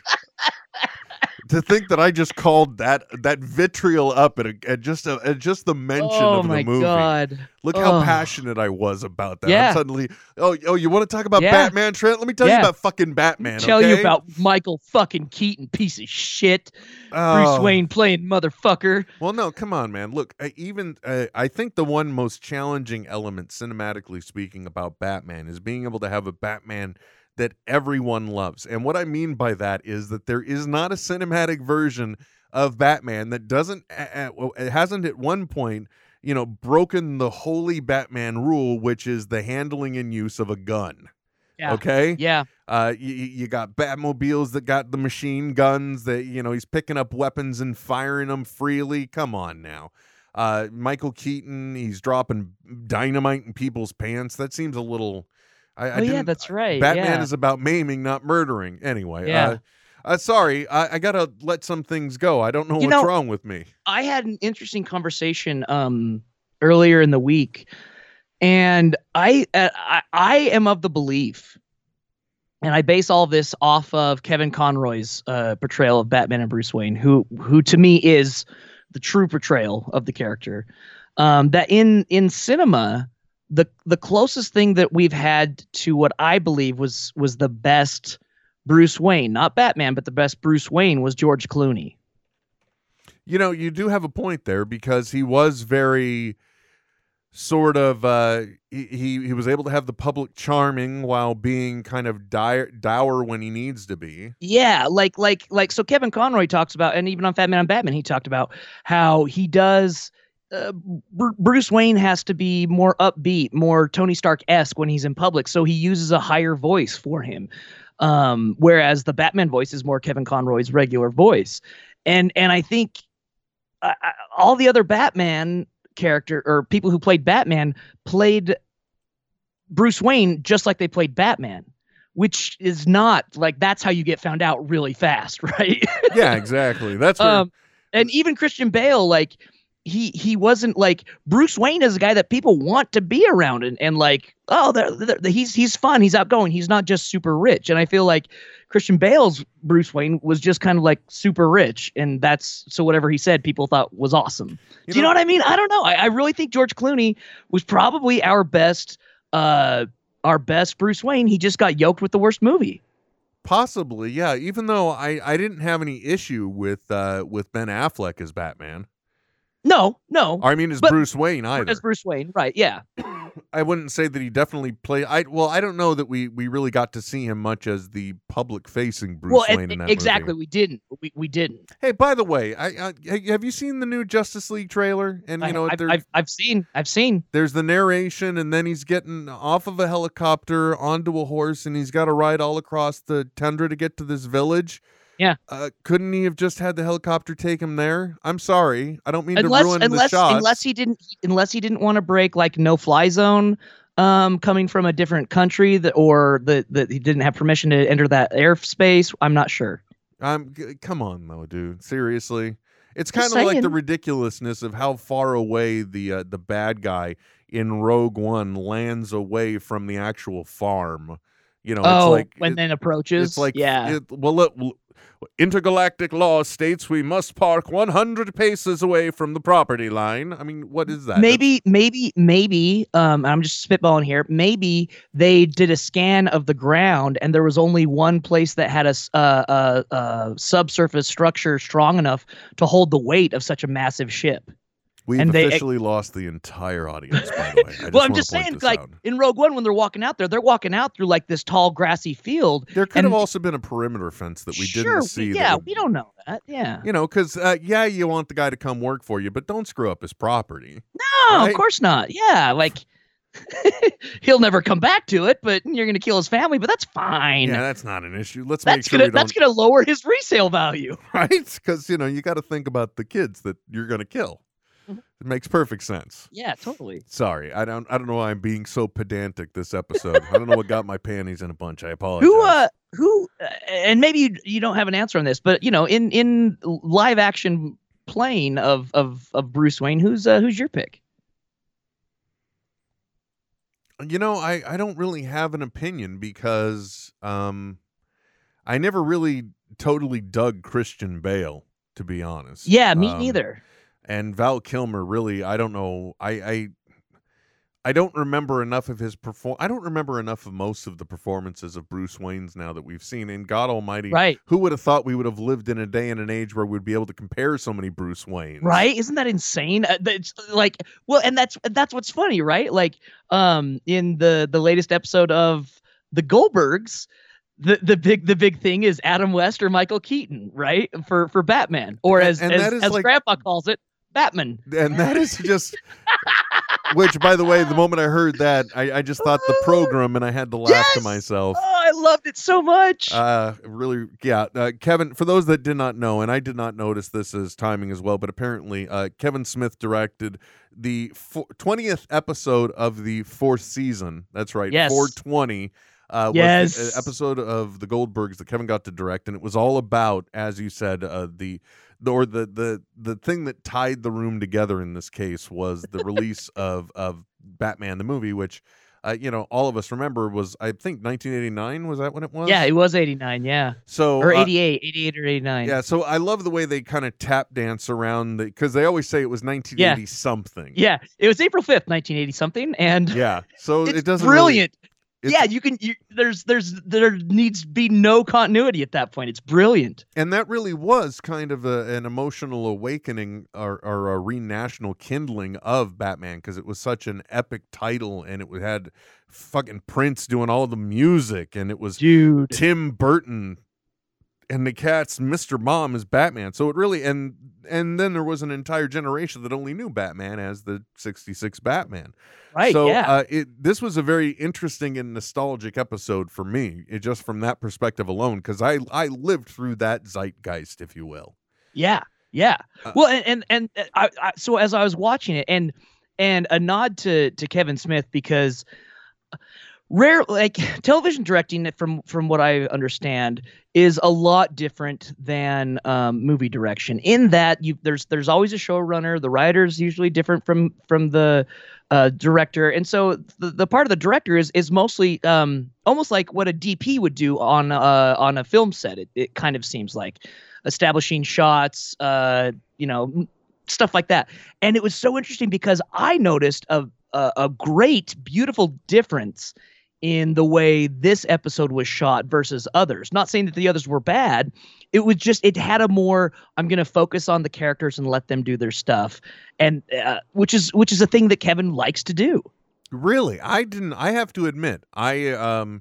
Speaker 5: To think that I just called that that vitriol up at, a, at just a, at just the mention
Speaker 1: oh
Speaker 5: of
Speaker 1: my
Speaker 5: the movie.
Speaker 1: god!
Speaker 5: Look how
Speaker 1: Ugh.
Speaker 5: passionate I was about that.
Speaker 1: Yeah.
Speaker 5: I'm suddenly, oh, oh, you want to talk about
Speaker 1: Yeah.
Speaker 5: Batman, Trent? Let me tell you about fucking Batman.
Speaker 1: Tell you about Michael fucking Keaton, piece of shit.
Speaker 5: Oh.
Speaker 1: Bruce Wayne playing motherfucker.
Speaker 5: Well, no, come on, man. Look, I, even uh, I think the one most challenging element, cinematically speaking, about Batman is being able to have a Batman that everyone loves. And what I mean by that is that there is not a cinematic version of Batman that doesn't, it hasn't at one point, you know, broken the holy Batman rule, which is the handling and use of a gun.
Speaker 1: Yeah.
Speaker 5: Okay.
Speaker 1: Yeah,
Speaker 5: Uh, you, you got Batmobiles that got the machine guns that you know he's picking up weapons and firing them freely. Come on now, uh, Michael Keaton, he's dropping dynamite in people's pants. That seems a little. I, I
Speaker 1: oh yeah, that's right.
Speaker 5: Batman
Speaker 1: yeah.
Speaker 5: is about maiming, not murdering. Anyway,
Speaker 1: Yeah.
Speaker 5: uh, uh, sorry, I, I gotta let some things go. I don't know
Speaker 1: You
Speaker 5: what's
Speaker 1: know-
Speaker 5: wrong with me.
Speaker 1: I had an interesting conversation um earlier in the week, and I uh, I, I am of the belief, and I base all this off of Kevin Conroy's uh, portrayal of Batman and Bruce Wayne, who who to me is the true portrayal of the character. Um, that in in cinema, the the closest thing that we've had to what I believe was was the best Bruce Wayne, not Batman, but the best Bruce Wayne was George Clooney.
Speaker 5: You know, you do have a point there because he was very sort of uh he he, was able to have the public charming while being kind of dire, dour when he needs to be.
Speaker 1: Yeah, like like like so Kevin Conroy talks about and even on Fat Man on Batman he talked about how he does uh, Bruce Wayne has to be more upbeat, more Tony Stark-esque when he's in public, so he uses a higher voice for him. Um, whereas the Batman voice is more Kevin Conroy's regular voice. And and I think all the other Batman character or people who played Batman played Bruce Wayne just like they played Batman which is not like that's how you get found out really fast, right?
Speaker 5: Yeah, exactly. That's where
Speaker 1: um, and even Christian Bale, like he he wasn't like Bruce Wayne is a guy that people want to be around and and like oh they're, they're- he's he's fun, he's outgoing, he's not just super rich, and I feel like Christian Bale's Bruce Wayne was just kind of like super rich, and that's so whatever he said, people thought was awesome. Do you know what I mean? I don't know. I, I really think George Clooney was probably our best. uh our best Bruce Wayne, he just got yoked with the worst movie.
Speaker 5: Possibly, yeah. Even though I, I didn't have any issue with uh with Ben Affleck as Batman,
Speaker 1: No, no.
Speaker 5: I mean as Bruce Wayne either.
Speaker 1: As Bruce Wayne, right? Yeah.
Speaker 5: I wouldn't say that he definitely played. I well, I don't know that we we really got to see him much as the public facing Bruce
Speaker 1: well,
Speaker 5: Wayne that
Speaker 1: exactly.
Speaker 5: movie.
Speaker 1: We didn't. We, we didn't.
Speaker 5: Hey, by the way, I, I have you seen the new Justice League trailer? And you
Speaker 1: I,
Speaker 5: know,
Speaker 1: I've, I've, I've seen. I've seen.
Speaker 5: there's the narration, and then he's getting off of a helicopter onto a horse, and he's got to ride all across the tundra to get to this village.
Speaker 1: Yeah.
Speaker 5: Uh, couldn't he have just had the helicopter take him there? I'm sorry, I don't mean
Speaker 1: Unless,
Speaker 5: to ruin
Speaker 1: unless,
Speaker 5: the shots.
Speaker 1: unless he didn't, unless he didn't want to break like no fly zone, um, coming from a different country that, or that that he didn't have permission to enter that airspace. I'm not sure.
Speaker 5: I'm g- come on though, dude. Seriously, it's kind of like the ridiculousness of how far away the uh, the bad guy in Rogue One lands away from the actual farm. You know, it's
Speaker 1: oh,
Speaker 5: like
Speaker 1: when
Speaker 5: it-
Speaker 1: then approaches.
Speaker 5: it's like
Speaker 1: yeah.
Speaker 5: it, well, look, intergalactic law states we must park 100 paces away from the property line. I mean, what is that?
Speaker 1: maybe maybe maybe um i'm just spitballing here maybe they did a scan of the ground and there was only one place that had a, uh, uh, uh, subsurface structure strong enough to hold the weight of such a massive ship
Speaker 5: We've
Speaker 1: and they-
Speaker 5: officially lost the entire audience. By the way, just
Speaker 1: well i'm just saying like
Speaker 5: out.
Speaker 1: in rogue one when they're walking out there they're walking out through like this tall grassy field
Speaker 5: there could have also been a perimeter fence that we
Speaker 1: sure
Speaker 5: didn't see.
Speaker 1: yeah
Speaker 5: would-
Speaker 1: we don't know that yeah
Speaker 5: You know, because uh, yeah, you want the guy to come work for you, but don't screw up his property.
Speaker 1: no
Speaker 5: right?
Speaker 1: of course not yeah like He'll never come back to it, but you're going to kill his family. But that's fine.
Speaker 5: Yeah, that's not an issue. Let's make sure
Speaker 1: gonna
Speaker 5: we don't
Speaker 1: that's gonna lower his resale value.
Speaker 5: right because you know you got to think about the kids that you're going to kill.
Speaker 1: Mhm.
Speaker 5: It makes perfect sense.
Speaker 1: Yeah, totally.
Speaker 5: Sorry, I don't. I don't know why I'm being so pedantic this episode. I don't know what got my panties in a bunch. I apologize.
Speaker 1: Who uh who uh, and maybe you, you don't have an answer on this, but you know, in in live action playing of of of Bruce Wayne, who's uh, who's your pick?
Speaker 5: You know, I I don't really have an opinion because um, I never really totally dug Christian Bale to be honest.
Speaker 1: Yeah, me
Speaker 5: Um,
Speaker 1: neither.
Speaker 5: And Val Kilmer, really, I don't know. I I I don't remember enough of his perform. I don't remember enough of most of the performances of Bruce Wayne's now that we've seen. And God Almighty,
Speaker 1: Right.
Speaker 5: who would have thought we would have lived in a day and an age where we'd be able to compare so many Bruce Waynes?
Speaker 1: Right? Isn't that insane? Uh, that's like well, and that's that's what's funny, right? Like um in the the latest episode of the Goldbergs, the the big the big thing is Adam West or Michael Keaton, right? For for Batman, or as
Speaker 5: and
Speaker 1: as, as
Speaker 5: like-
Speaker 1: Grandpa calls it, Batman.
Speaker 5: and that is just which by the way the moment i heard that i, I just thought the program and i had to laugh to myself
Speaker 1: Oh, I loved it so much.
Speaker 5: uh really yeah uh, kevin for those that did not know and i did not notice this as timing as well but apparently uh kevin smith directed the fo- 20th episode of the fourth season that's right
Speaker 1: Yes.
Speaker 5: 420 uh, was the,
Speaker 1: Yes.
Speaker 5: uh, episode of the Goldbergs that Kevin got to direct, and it was all about, as you said, uh, the the or the the the thing that tied the room together in this case was the release of of Batman the movie, which uh, you know all of us remember was I think 1989 was that when it was?
Speaker 1: yeah, it was 89, yeah.
Speaker 5: so
Speaker 1: Or
Speaker 5: uh,
Speaker 1: 88, 88 or 89.
Speaker 5: yeah, so I love the way they kind of tap dance around the because they always say it was 1980 something.
Speaker 1: Yeah, it was April 5th, 1980 something and
Speaker 5: yeah. So it doesn't really-
Speaker 1: brilliant.
Speaker 5: It's-
Speaker 1: yeah, you can you there's there's there needs to be no continuity at that point. It's brilliant.
Speaker 5: and that really was kind of a, an emotional awakening or, or a re-national kindling of batman because it was such an epic title and it had fucking prince doing all the music and it was
Speaker 1: Dude.
Speaker 5: tim burton and the cat's mr mom is batman so it really and and then there was an entire generation that only knew batman as the 66 batman
Speaker 1: Right,
Speaker 5: so
Speaker 1: yeah.
Speaker 5: uh, it this was a very interesting and nostalgic episode for me, it, just from that perspective alone, because I I lived through that zeitgeist, if you will.
Speaker 1: Yeah, yeah.
Speaker 5: Uh,
Speaker 1: well, and and, and uh, I, I, so as I was watching it, and and a nod to to Kevin Smith because rare like television directing from from what I understand is a lot different than um, movie direction in that you there's there's always a showrunner the writer's usually different from from the uh, director and so the, the part of the director is is mostly um, almost like what a DP would do on uh, on a film set it, it kind of seems like. Establishing shots uh, you know stuff like that. And it was so interesting because I noticed a a, a great beautiful difference in the way this episode was shot versus others. Not saying that the others were bad. It was just it had a more I'm going to focus on the characters and let them do their stuff, and uh, which is which is a thing that Kevin likes to do.
Speaker 5: Really, I didn't. I have to admit, I um,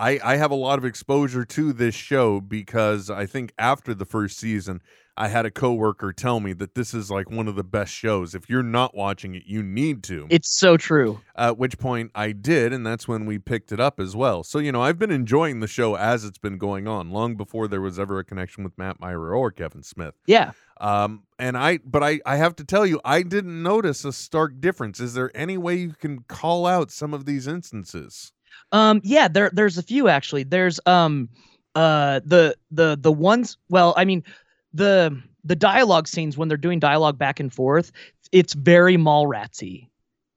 Speaker 5: I I have a lot of exposure to this show because I think after the first season, I had a coworker tell me that this is like one of the best shows. If you're not watching it, you need to.
Speaker 1: It's so true.
Speaker 5: At which point I did, and that's when we picked it up as well. So, you know, I've been enjoying the show as it's been going on, long before there was ever a connection with Matt Mira or Kevin Smith.
Speaker 1: Yeah.
Speaker 5: Um, and I, but I, I have to tell you, I didn't notice a stark difference. Is there any way you can call out some of these instances?
Speaker 1: Um yeah, there there's a few actually. There's um uh the the the ones well, I mean the the dialogue scenes when they're doing dialogue back and forth, it's very Mallratsy.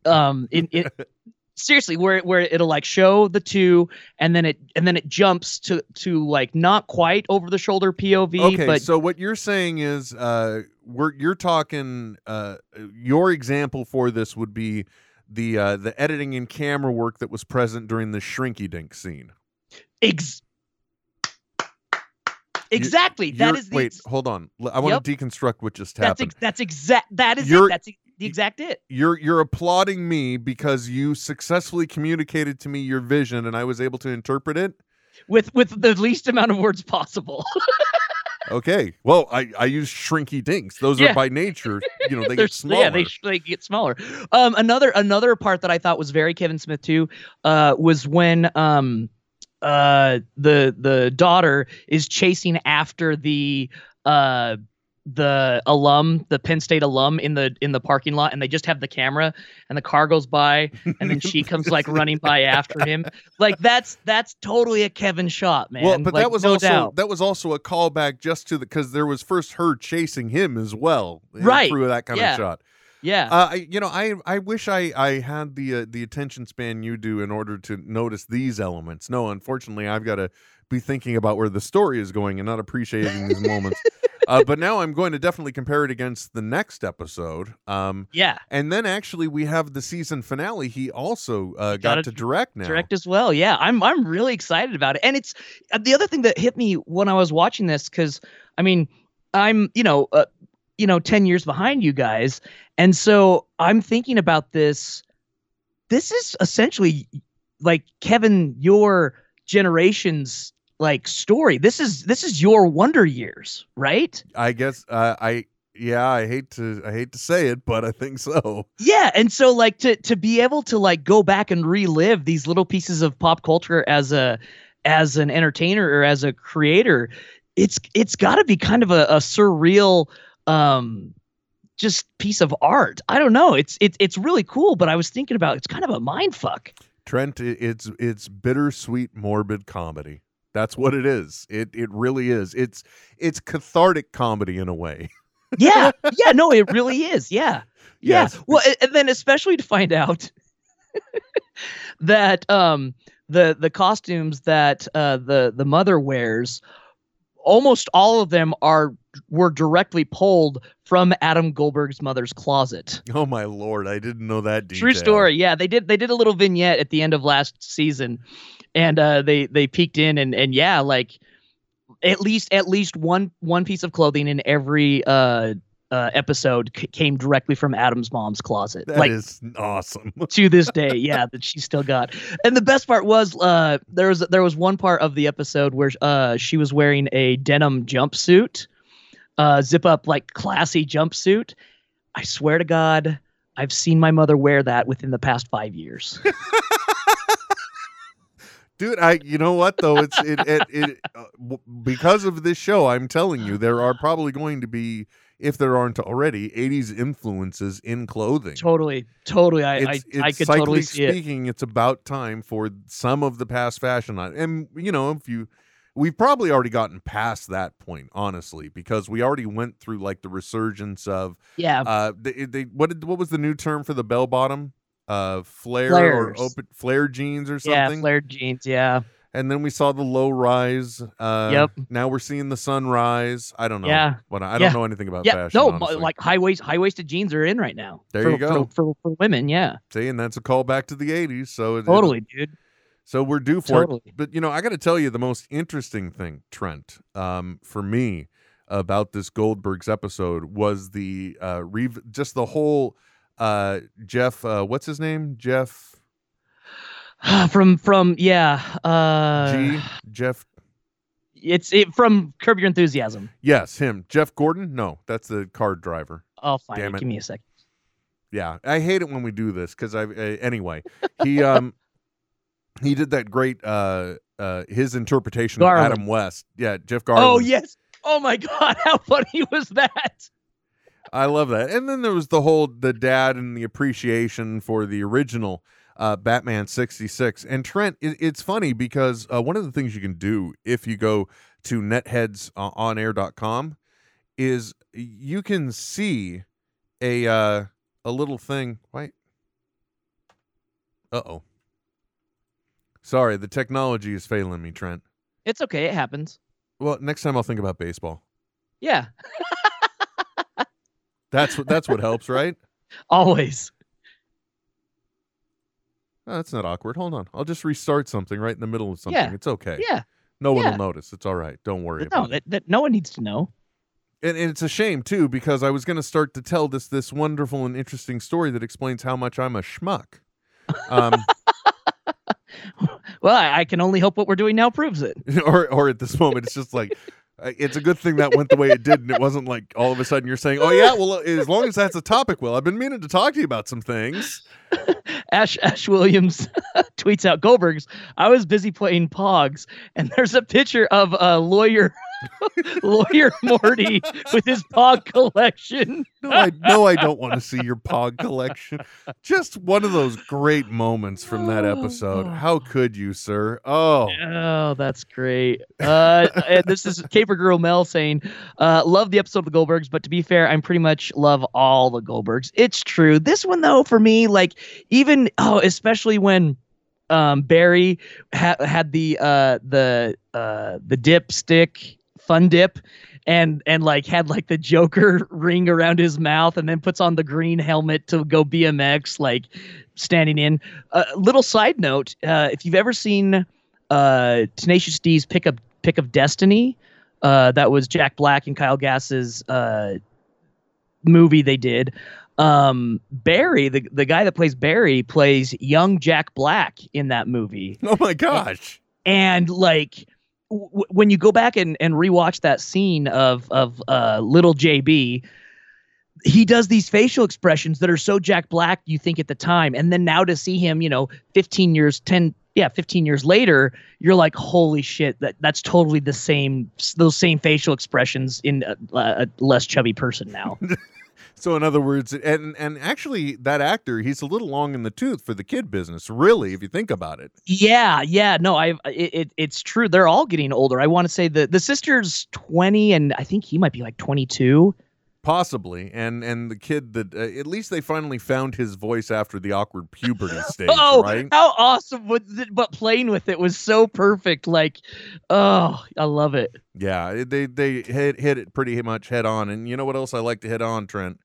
Speaker 1: Um in it seriously where where it'll like show the two and then it and then it jumps to to like not quite over the shoulder POV
Speaker 5: Okay,
Speaker 1: but
Speaker 5: so what you're saying is, uh, we're you're talking. Uh, your example for this would be the uh, the editing and camera work that was present during the Shrinky Dink scene.
Speaker 1: ex- Exactly. That
Speaker 5: You're-
Speaker 1: is the
Speaker 5: wait.
Speaker 1: ex-
Speaker 5: Hold on. I want to deconstruct what just
Speaker 1: that's
Speaker 5: happened.
Speaker 1: ex- that's exact that is
Speaker 5: You're-
Speaker 1: it. That's the exact it.
Speaker 5: you're you're applauding me because you successfully communicated to me your vision and I was able to interpret it.
Speaker 1: With with the least amount of words possible.
Speaker 5: Okay. Well, I I use shrinky dinks. Those
Speaker 1: Yeah.
Speaker 5: are by nature, you know, they get smaller.
Speaker 1: Yeah, they they get smaller. Um, another another part that I thought was very Kevin Smith too, uh, was when um, uh, the the daughter is chasing after the uh the alum, the Penn State alum in the in the parking lot, and they just have the camera, and the car goes by, and then she comes like running by after him. Like that's that's totally a Kevin shot, man.
Speaker 5: well, but
Speaker 1: Like,
Speaker 5: that was
Speaker 1: no
Speaker 5: also
Speaker 1: doubt.
Speaker 5: that was also a callback just to the because there was first her chasing him as well, uh,
Speaker 1: Right.
Speaker 5: Through that kind
Speaker 1: Yeah.
Speaker 5: of shot.
Speaker 1: Yeah.
Speaker 5: Uh, I, you know, I I wish I I had the uh, the attention span you do in order to notice these elements. No, unfortunately, I've got to be thinking about where the story is going and not appreciating these moments. Uh, but now I'm going to definitely compare it against the next episode. Um,
Speaker 1: yeah.
Speaker 5: and then actually we have the season finale. He also uh, got
Speaker 1: got
Speaker 5: to direct now.
Speaker 1: direct as well. Yeah, I'm I'm really excited about it. And it's uh, the other thing that hit me when I was watching this because I mean I'm you know uh, you know ten years behind you guys, and so I'm thinking about this. This is essentially like Kevin, your generation's like story. This is this is your wonder years, right?
Speaker 5: I guess uh, I yeah I hate to I hate to say it, but I think so.
Speaker 1: Yeah, and so like to to be able to like go back and relive these little pieces of pop culture as a as an entertainer or as a creator, it's it's got to be kind of a, a surreal um just piece of art. I don't know. It's it's it's really cool, but I was thinking about it's kind of a mind fuck.
Speaker 5: Trent, it's it's bittersweet, morbid comedy. That's what it is. It it really is. It's it's cathartic comedy in a way.
Speaker 1: Yeah, yeah, no, it really is. Yeah,
Speaker 5: Yes.
Speaker 1: yeah. Well, and then especially to find out that um the the costumes that uh the the mother wears, almost all of them are were directly pulled from Adam Goldberg's mother's closet.
Speaker 5: Oh my lord, I didn't know that detail.
Speaker 1: True story. Yeah, they did. They did a little vignette at the end of last season, and uh, they they peeked in and and yeah, like at least at least one one piece of clothing in every uh, uh, episode c- came directly from Adam's mom's closet.
Speaker 5: That
Speaker 1: like
Speaker 5: is awesome.
Speaker 1: to this day, yeah, that she still got. And the best part was uh, there was there was one part of the episode where uh, she was wearing a denim jumpsuit, uh, zip up like classy jumpsuit. I swear to God, I've seen my mother wear that within the past five years.
Speaker 5: Dude, I you know what though? It's it it, it uh, w- because of this show, I'm telling you there are probably going to be if there aren't already 80s influences in clothing.
Speaker 1: totally, totally. I
Speaker 5: it's,
Speaker 1: I, I could totally see it.
Speaker 5: speaking, it's about time for some of the past fashion line. And you know, if you we've probably already gotten past that point, honestly, because we already went through like the resurgence of
Speaker 1: Yeah,
Speaker 5: uh they, they what did what was the new term for the bell bottom? Uh flare
Speaker 1: Flares.
Speaker 5: or open flare jeans or something.
Speaker 1: yeah, flared jeans. Yeah,
Speaker 5: And then we saw the low rise. Uh
Speaker 1: Yep.
Speaker 5: now we're seeing the sunrise. I don't know.
Speaker 1: Yeah.
Speaker 5: What I don't know anything about
Speaker 1: yeah.
Speaker 5: fashion.
Speaker 1: no,
Speaker 5: honestly.
Speaker 1: like high waist high waisted jeans are in right now.
Speaker 5: There
Speaker 1: for,
Speaker 5: you go.
Speaker 1: for, for, for women. Yeah,
Speaker 5: See, and that's a callback to the 80s. So it-
Speaker 1: totally, dude.
Speaker 5: So we're due for
Speaker 1: Totally.
Speaker 5: it. But you know, I got to tell you the most interesting thing, Trent, um, for me about this Goldberg's episode was the uh, rev- just the whole uh, Jeff. Uh, what's his name? Jeff
Speaker 1: from from yeah. Uh,
Speaker 5: G. Jeff.
Speaker 1: It's it from Curb Your Enthusiasm.
Speaker 5: Yes, him. Jeff Gordon. No, that's the car driver.
Speaker 1: I'll find
Speaker 5: Damn
Speaker 1: it. Give me a second.
Speaker 5: Yeah, I hate it when we do this because I. Uh, anyway, he um he did that great uh uh his interpretation
Speaker 1: Garlin.
Speaker 5: of Adam West. Yeah, Jeff Garlin.
Speaker 1: Oh yes. Oh my God! How funny was that?
Speaker 5: I love that. And then there was the whole the dad and the appreciation for the original uh, Batman 66. And Trent, it, it's funny because uh, one of the things you can do if you go to netheadsonair.com is you can see a uh, a little thing. Wait. Uh-oh. Sorry, the technology is failing me, Trent.
Speaker 1: It's okay. It happens.
Speaker 5: Well, next time I'll think about baseball.
Speaker 1: Yeah.
Speaker 5: That's what that's what helps, right?
Speaker 1: Always.
Speaker 5: No, that's not awkward. Hold on. I'll just restart something right in the middle of something.
Speaker 1: Yeah.
Speaker 5: It's okay.
Speaker 1: Yeah.
Speaker 5: No one
Speaker 1: yeah.
Speaker 5: will notice. It's all right. Don't worry
Speaker 1: No,
Speaker 5: about it.
Speaker 1: that, that no one needs to know.
Speaker 5: And, and it's a shame too because I was going to start to tell this this wonderful and interesting story that explains how much I'm a schmuck. Um,
Speaker 1: Well, I, I can only hope what we're doing now proves it.
Speaker 5: or or at this moment it's just like Uh, It's a good thing that went the way it did, and it wasn't like all of a sudden you're saying, "Oh yeah, well, as long as that's a topic." Well, I've been meaning to talk to you about some things.
Speaker 1: Ash Ash Williams tweets out Goldberg's. I was busy playing Pogs, and there's a picture of a lawyer, lawyer Morty with his Pog collection.
Speaker 5: No, I no, I don't want to see your Pog collection. Just one of those great moments from that episode. How could you, sir? Oh,
Speaker 1: Oh, that's great. Uh, and this is Caper Girl Mel saying, uh, "Love the episode of the Goldbergs, but to be fair, I'm pretty much love all the Goldbergs. It's true. This one though, for me, like even oh, especially when." Um, Barry ha- had the uh, the uh, the dipstick fun dip and and like had like the Joker ring around his mouth and then puts on the green helmet to go BMX like standing in. A uh, little side note: uh, if you've ever seen uh, Tenacious D's Pick Up Pick of Destiny, uh, that was Jack Black and Kyle Gass's uh, movie they did. Um, Barry, the the guy that plays Barry, plays young Jack Black in that movie
Speaker 5: oh my gosh!
Speaker 1: and like w- when you go back and, and rewatch that scene of of uh, little JB, he does these facial expressions that are so Jack Black you think at the time, and then now to see him, you know, 15 years, 10, yeah, 15 years later, you're like, holy shit, that that's totally the same, those same facial expressions in a, a less chubby person now.
Speaker 5: So in other words, and and actually, that actor, he's a little long in the tooth for the kid business. Really, if you think about it.
Speaker 1: Yeah, yeah, no, I it, it it's true. They're all getting older. I want to say the the sister's 20 and I think he might be like 22.
Speaker 5: Possibly, and and the kid that uh, at least they finally found his voice after the awkward puberty stage,
Speaker 1: oh,
Speaker 5: right?
Speaker 1: how awesome was it? But playing with it was so perfect. Like, oh, I love it.
Speaker 5: Yeah, they they hit hit it pretty much head on. And you know what else I like to hit on, Trent?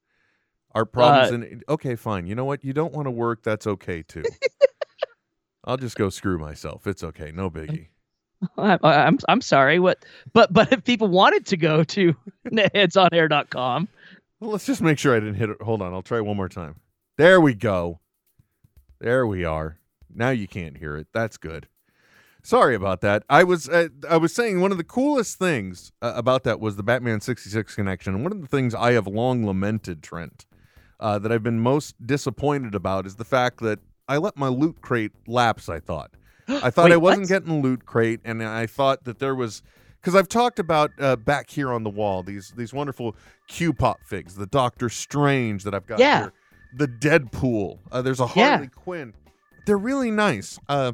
Speaker 5: Our problems. in okay, fine. You know what? You don't want to work. That's okay too. I'll just go screw myself. It's okay. No biggie.
Speaker 1: I, I- I'm I'm sorry. What? But but if people wanted to go to headsonair.com,
Speaker 5: Well, let's just make sure I didn't hit it. Hold on. I'll try one more time. There we go. There we are. Now you can't hear it. That's good. Sorry about that. I was uh, I was saying one of the coolest things uh, about that was the Batman 66 connection. And one of the things I have long lamented, Trent, uh, that I've been most disappointed about is the fact that I let my loot crate lapse, I thought. I thought
Speaker 1: Wait,
Speaker 5: I wasn't
Speaker 1: what?
Speaker 5: getting loot crate and I thought that there was because I've talked about uh, back here on the wall these these wonderful Q pop figs, the Doctor Strange that I've got
Speaker 1: Yeah.
Speaker 5: here, the Deadpool. Uh, there's a
Speaker 1: Yeah.
Speaker 5: Harley Quinn. They're really nice. Uh,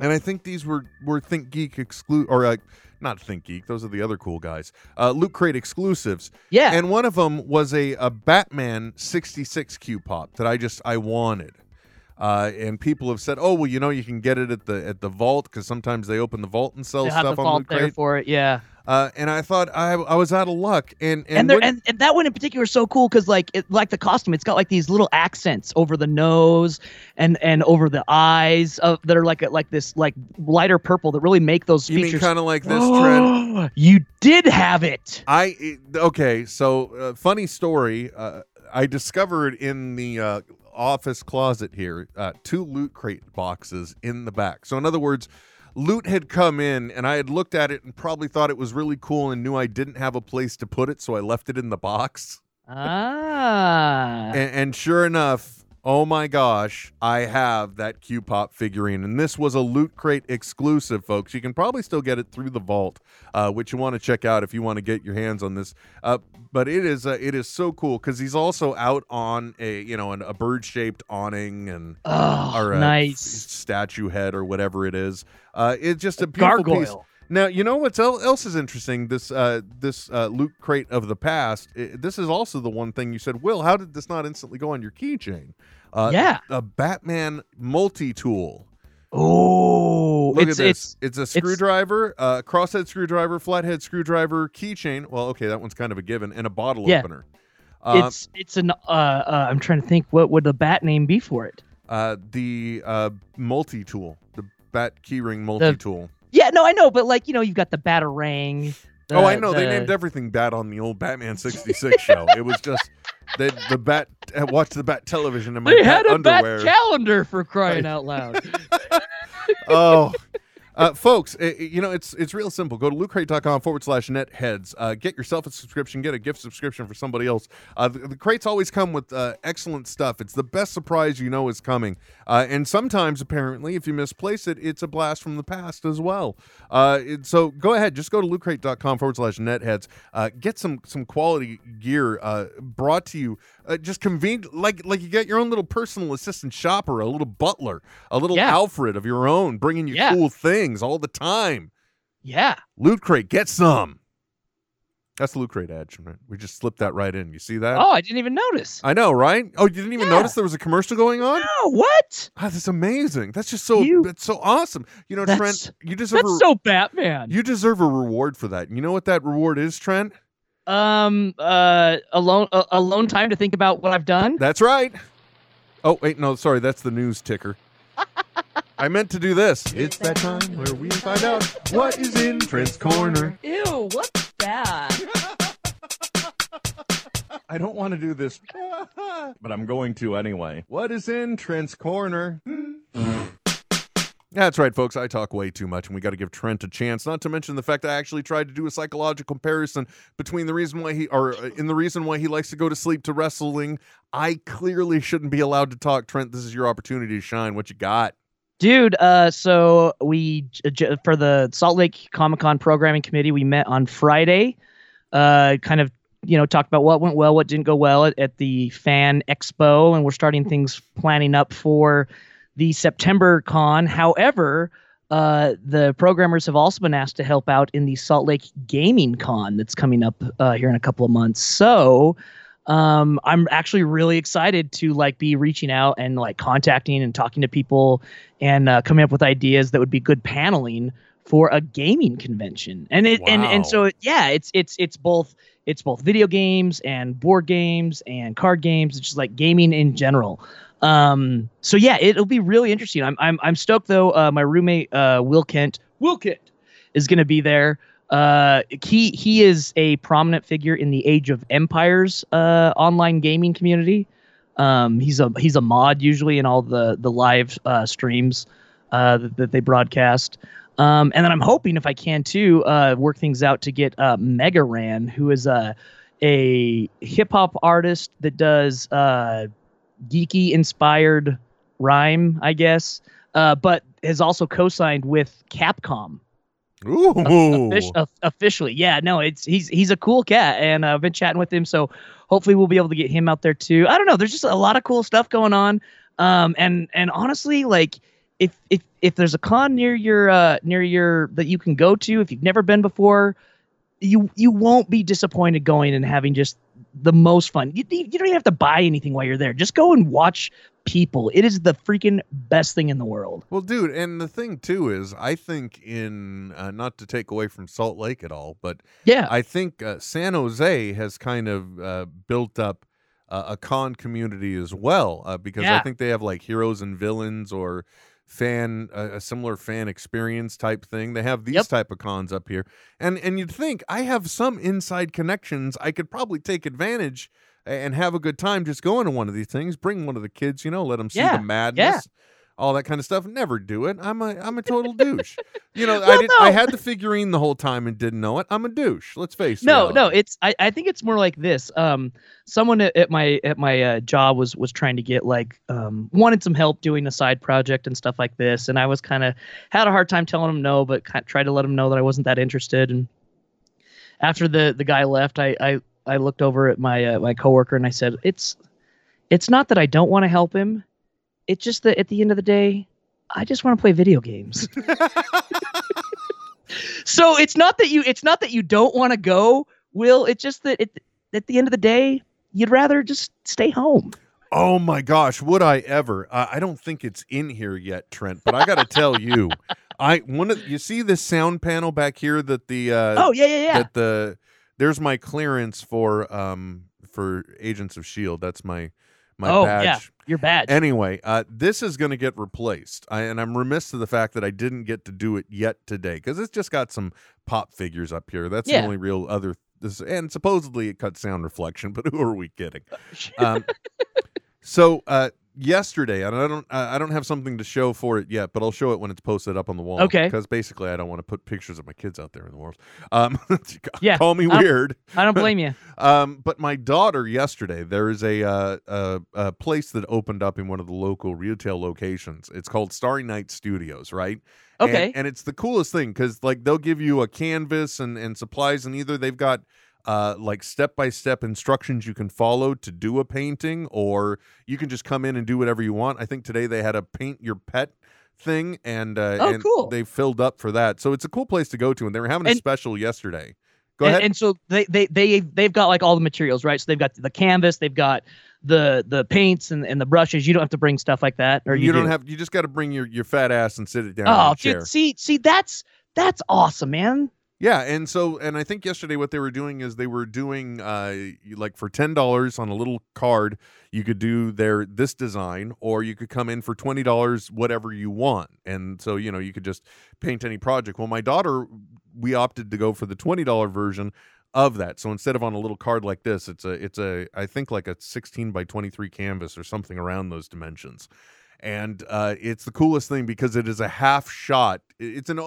Speaker 5: and I think these were were Think Geek exclusive or uh, not Think Geek. Those are the other cool guys. Uh, Loot Crate exclusives.
Speaker 1: yeah,
Speaker 5: And one of them was a, a Batman 66 Q pop that I just I wanted. Uh, and people have said, "Oh, well, you know, you can get it at the at the vault because sometimes they open the vault and sell
Speaker 1: they have the
Speaker 5: stuff on Loot
Speaker 1: there
Speaker 5: Crate."
Speaker 1: for it. Yeah.
Speaker 5: Uh, and I thought I I was out of luck. And and,
Speaker 1: and there
Speaker 5: when-
Speaker 1: and, and that one in particular is so cool because like it like the costume it's got like these little accents over the nose and and over the eyes of that are like a, like this like lighter purple that really make those
Speaker 5: you mean
Speaker 1: features
Speaker 5: kind of like this trend?
Speaker 1: you did have it
Speaker 5: I okay, so uh, funny story. Uh, I discovered in the uh, office closet here uh, two loot crate boxes in the back. So in other words, loot had come in, and I had looked at it and probably thought it was really cool, and knew I didn't have a place to put it, so I left it in the box.
Speaker 1: ah
Speaker 5: And, and sure enough, oh my gosh, I have that Q Pop figurine. And this was a Loot Crate exclusive, folks. You can probably still get it through the vault, uh, which you want to check out if you want to get your hands on this. Uh, but it is uh, it is so cool because he's also out on a you know an, a bird shaped awning and
Speaker 1: oh
Speaker 5: or a
Speaker 1: nice
Speaker 5: statue head or whatever it is. Uh, it's just a beautiful piece. Now you know what else is interesting. This uh, this uh, loot crate of the past. i this is also the one thing you said. Will, how did this not instantly go on your keychain? Uh,
Speaker 1: Yeah.
Speaker 5: a Batman multi tool.
Speaker 1: oh
Speaker 5: Look
Speaker 1: it's
Speaker 5: at this.
Speaker 1: it's
Speaker 5: It's, a screwdriver, uh, crosshead screwdriver, flathead screwdriver, keychain. Well, okay, that one's kind of a given, and a bottle
Speaker 1: Yeah.
Speaker 5: opener. Uh,
Speaker 1: it's it's an uh, uh i'm trying to think what would the bat name be for it
Speaker 5: uh, the uh, multi tool, the Bat keyring multi tool.
Speaker 1: Yeah no i know but like you know you've got the batarang
Speaker 5: oh, I
Speaker 1: the-
Speaker 5: know. They named everything Bat on the old Batman '66 show. It was just the the Bat. Watched the Bat television in my
Speaker 1: They had a
Speaker 5: underwear.
Speaker 1: bat calendar for crying out loud.
Speaker 5: oh, uh, folks, uh, you know it's it's real simple. Go to lootcrate.com forward slash netheads. Uh, get yourself a subscription. Get a gift subscription for somebody else. Uh, the, the crates always come with uh, excellent stuff. It's the best surprise you know is coming. Uh, and sometimes, apparently, if you misplace it, it's a blast from the past as well. Uh, it- so go ahead, just go to lootcrate.com forward slash netheads. Uh, get some some quality gear uh, brought to you. Uh, just convenient, like like you get your own little personal assistant shopper, a little butler, a little
Speaker 1: Yeah.
Speaker 5: Alfred of your own, bringing you
Speaker 1: Yeah.
Speaker 5: cool things all the time.
Speaker 1: Yeah.
Speaker 5: Loot Crate, get some. That's the Loot Crate ad. Shimon. We just slipped that right in. You see that?
Speaker 1: Oh, I didn't even notice.
Speaker 5: I know, right? Oh, you didn't even
Speaker 1: Yeah.
Speaker 5: notice there was a commercial going on?
Speaker 1: Oh, what?
Speaker 5: Ah, that's amazing. That's just so
Speaker 1: You-
Speaker 5: that's so awesome. You know,
Speaker 1: That's-
Speaker 5: Trent, you deserve
Speaker 1: That's
Speaker 5: a,
Speaker 1: so Batman.
Speaker 5: you deserve a reward for that. You know what that reward is, Trent?
Speaker 1: um, uh, alone, uh, alone time to think about what I've done.
Speaker 5: That's right. Oh, wait, no, sorry, that's the news ticker. I meant to do this. It's that time where we find out what is in Trent's corner.
Speaker 1: Ew, what's that?
Speaker 5: I don't want to do this, but I'm going to anyway. What is in Trent's corner? That's right, folks. I talk way too much, and we got to give Trent a chance. Not to mention the fact that I actually tried to do a psychological comparison between the reason why he, or uh, in the reason why he likes to go to sleep to wrestling. I clearly shouldn't be allowed to talk. Trent, this is your opportunity to shine. What you got?
Speaker 1: Dude, uh, so we j- for the Salt Lake Comic Con programming committee, we met on Friday. Uh, kind of, you know, talked about what went well, what didn't go well at, at the Fan Expo, and we're starting things planning up for the September con. However, uh, the programmers have also been asked to help out in the Salt Lake Gaming Con that's coming up uh, here in a couple of months. So um, I'm actually really excited to like be reaching out and like contacting and talking to people and uh, coming up with ideas that would be good paneling for a gaming convention. And it and and so yeah, it's it's it's both it's both video games and board games and card games. It's just like gaming in general. Um, so yeah, it'll be really interesting. I'm I'm I'm stoked though. Uh, my roommate uh, Will Kent, Will Kent, is going to be there. Uh, he he is a prominent figure in the Age of Empires uh, online gaming community. Um, he's a he's a mod usually in all the the live uh, streams uh, that, that they broadcast. Um, and then I'm hoping if I can too uh, work things out to get uh, Mega Ran, who is a a hip hop artist that does uh, geeky inspired rhyme, I guess, uh, but has also co-signed with Capcom
Speaker 5: Ooh.
Speaker 1: offici- of- officially. Yeah, no, it's he's he's a cool cat, and uh, I've been chatting with him, so hopefully we'll be able to get him out there too. I don't know. There's just a lot of cool stuff going on, um, and and honestly, like if if if there's a con near your uh near your that you can go to, if you've never been before, you you won't be disappointed going and having just the most fun. You, you don't even have to buy anything while you're there. Just go and watch people. It is the freaking best thing in the world.
Speaker 5: Well, dude, and the thing too is, I think in uh, not to take away from Salt Lake at all, but
Speaker 1: Yeah.
Speaker 5: I think uh, San Jose has kind of uh, built up uh, a con community as well uh, because I think they have like heroes and villains or fan uh, a similar fan experience type thing. They have these
Speaker 1: Yep.
Speaker 5: type of cons up here, and and you'd think I have some inside connections. I could probably take advantage and have a good time just going to one of these things. Bring one of the kids, you know, let them see
Speaker 1: Yeah,
Speaker 5: the madness. All that kind of stuff. Never do it. I'm a I'm a total douche. You know, I
Speaker 1: Well,
Speaker 5: did I had the figurine the whole time and didn't know it. I'm a douche. Let's face it.
Speaker 1: no no it's I, I think it's more like this um someone at, at my at my uh, job was was trying to get like um wanted some help doing a side project and stuff like this and i was kind of had a hard time telling him no but kind tried to let him know that i wasn't that interested and after the the guy left i i i looked over at my uh, my coworker and i said it's it's not that i don't want to help him it's just that at the end of the day i just want to play video games so it's not that you it's not that you don't want to go will it's just that it, at the end of the day you'd rather just stay home
Speaker 5: Oh my gosh, would I ever? Uh, I don't think it's in here yet, Trent. But I got to tell you, I one of you see this sound panel back here that the uh,
Speaker 1: oh yeah yeah yeah
Speaker 5: that the there's my clearance for um for Agents of Shield. That's my my
Speaker 1: oh
Speaker 5: badge.
Speaker 1: yeah your badge
Speaker 5: Anyway, uh, this is going to get replaced, I, and I'm remiss to the fact that I didn't get to do it yet today because it's just got some pop figures up here. That's
Speaker 1: Yeah.
Speaker 5: the only real other. This, and supposedly it cuts sound reflection, but who are we kidding? Um, so uh, yesterday, and I don't I don't have something to show for it yet, but I'll show it when it's posted up on the wall.
Speaker 1: Okay.
Speaker 5: Because basically, I don't want to put pictures of my kids out there in the world. Um,
Speaker 1: Yeah,
Speaker 5: call me
Speaker 1: don't-
Speaker 5: weird.
Speaker 1: I don't blame you.
Speaker 5: Um, but my daughter yesterday, there is a, uh, a a place that opened up in one of the local retail locations. It's called Starry Night Studios, right? And-
Speaker 1: Okay.
Speaker 5: and, it's the coolest thing because like they'll give you a canvas and and supplies, and either they've got uh, like step by step instructions you can follow to do a painting, or you can just come in and do whatever you want. I think today they had a paint your pet thing, and uh,
Speaker 1: Oh,
Speaker 5: and
Speaker 1: cool.
Speaker 5: they filled up for that. So it's a cool place to go to, and they were having a special yesterday. Go
Speaker 1: and,
Speaker 5: ahead.
Speaker 1: and so they they they they've got like all the materials, right? So they've got the canvas, they've got the the paints and, and the brushes. You don't have to bring stuff like that, or you,
Speaker 5: you don't
Speaker 1: do?
Speaker 5: have you just got to bring your your fat ass and sit it down
Speaker 1: Oh, dude, see see that's that's awesome, man.
Speaker 5: Yeah, and so and I think yesterday what they were doing is they were doing uh like for ten dollars on a little card you could do their this design or you could come in for twenty dollars whatever you want and so you know you could just paint any project. Well, my daughter we opted to go for the twenty dollar version of that. So instead of on a little card like this, it's a it's a I think like a sixteen by twenty three canvas or something around those dimensions. And uh, it's the coolest thing because it is a half shot. It's an,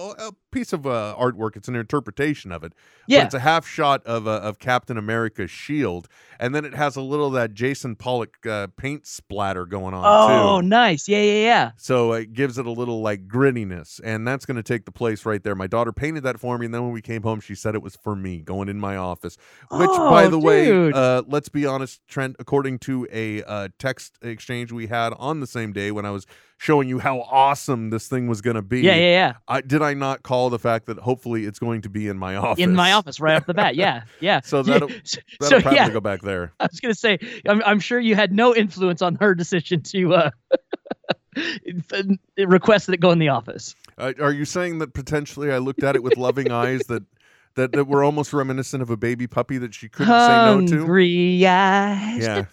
Speaker 5: piece of uh, artwork. It's an interpretation of it.
Speaker 1: Yeah.
Speaker 5: it's a half shot of uh, of Captain America's shield, and then it has a little of that Jason Pollock uh, paint splatter going on
Speaker 1: Oh,
Speaker 5: too.
Speaker 1: nice. Yeah, yeah, yeah.
Speaker 5: So it gives it a little like grittiness, and that's going to take the place right there. My daughter painted that for me, and then when we came home, she said it was for me going in my office. Which, by
Speaker 1: Oh,
Speaker 5: the way,
Speaker 1: dude.
Speaker 5: uh, let's be honest, Trent. According to a uh, text exchange we had on the same day when I was showing you how awesome this thing was going to be,
Speaker 1: Yeah, yeah, yeah.
Speaker 5: I, did I not call the fact that hopefully it's going to be in my office?
Speaker 1: In my office right off the bat. Yeah, yeah.
Speaker 5: So that'll- That'll
Speaker 1: so,
Speaker 5: probably
Speaker 1: yeah,
Speaker 5: go back there.
Speaker 1: I was gonna say, I'm, I'm sure you had no influence on her decision to uh, request that it go in the office.
Speaker 5: Uh, are you saying that potentially I looked at it with loving eyes that, that that were almost reminiscent of a baby puppy that she couldn't say no to?
Speaker 1: Hungry eyes.
Speaker 5: Yeah.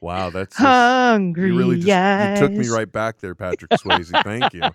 Speaker 5: Wow, that's just,
Speaker 1: Hungry
Speaker 5: you really just you took me right back there, Patrick Swayze. Thank you.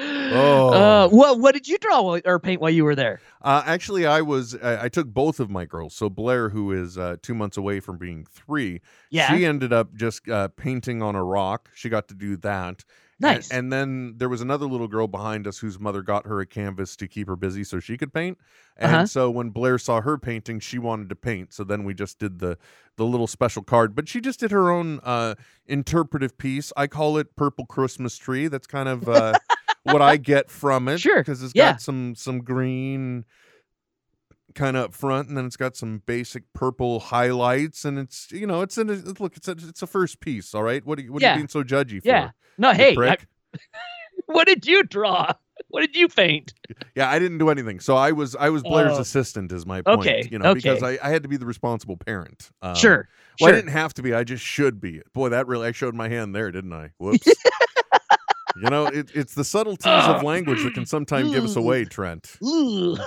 Speaker 5: Oh.
Speaker 1: Uh, what what did you draw while, or paint while you were there?
Speaker 5: Uh, actually, I was I, I took both of my girls. So Blair, who is uh, two months away from being three,
Speaker 1: Yeah.
Speaker 5: she ended up just uh, painting on a rock. She got to do that.
Speaker 1: Nice.
Speaker 5: And, then there was another little girl behind us whose mother got her a canvas to keep her busy so she could paint. And
Speaker 1: Uh-huh.
Speaker 5: so when Blair saw her painting, she wanted to paint. So then we just did the the little special card. But she just did her own uh, interpretive piece. I call it Purple Christmas Tree. That's kind of uh, what I get from it.
Speaker 1: Sure.
Speaker 5: Because it's
Speaker 1: Yeah.
Speaker 5: got some some green kind of up front and then it's got some basic purple highlights and it's you know it's in a look it's a, it's a first piece all right what are you what are you being so judgy for
Speaker 1: Yeah. No, hey, I- what did you draw? What did you paint?
Speaker 5: Yeah, I didn't do anything. So I was I was Blair's
Speaker 1: Oh.
Speaker 5: assistant, is my point.
Speaker 1: Okay,
Speaker 5: You know, because. I, I had to be the responsible parent. Um,
Speaker 1: sure.
Speaker 5: Well,
Speaker 1: sure.
Speaker 5: I didn't have to be. I just should be. Boy, that really I showed my hand there, didn't I? Whoops. You know, it, it's the subtleties of language that can sometimes give us away, Trent.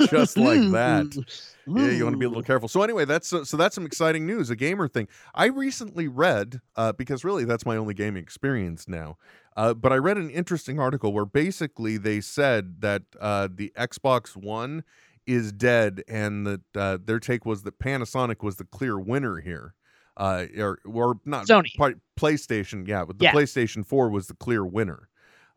Speaker 5: Just like that. Yeah, you want to be a little careful. So anyway, that's so, so that's some exciting news, a gamer thing. I recently read uh, because really that's my only gaming experience now. Uh, but I read an interesting article where basically they said that uh, the Xbox One is dead, and that uh, their take was that Panasonic was the clear winner here. Uh, or, or not
Speaker 1: Sony.
Speaker 5: PlayStation, yeah, but the
Speaker 1: Yeah.
Speaker 5: PlayStation 4 was the clear winner.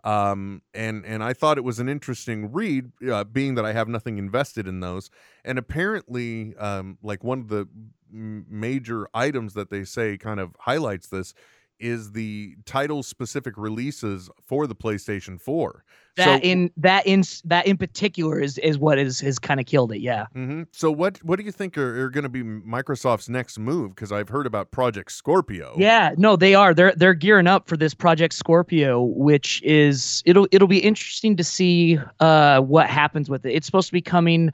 Speaker 5: Um, and and I thought it was an interesting read, uh, being that I have nothing invested in those. And apparently, um, like one of the major items that they say kind of highlights this is the title specific releases for the PlayStation 4.
Speaker 1: That
Speaker 5: so,
Speaker 1: in that in that in particular is is what is has kind of killed it. Yeah.
Speaker 5: Mhm. So what what do you think are, are going to be Microsoft's next move? Because I've heard about Project Scorpio.
Speaker 1: Yeah, no, they are. They're they're gearing up for this Project Scorpio, which is it'll it'll be interesting to see uh what happens with it. It's supposed to be coming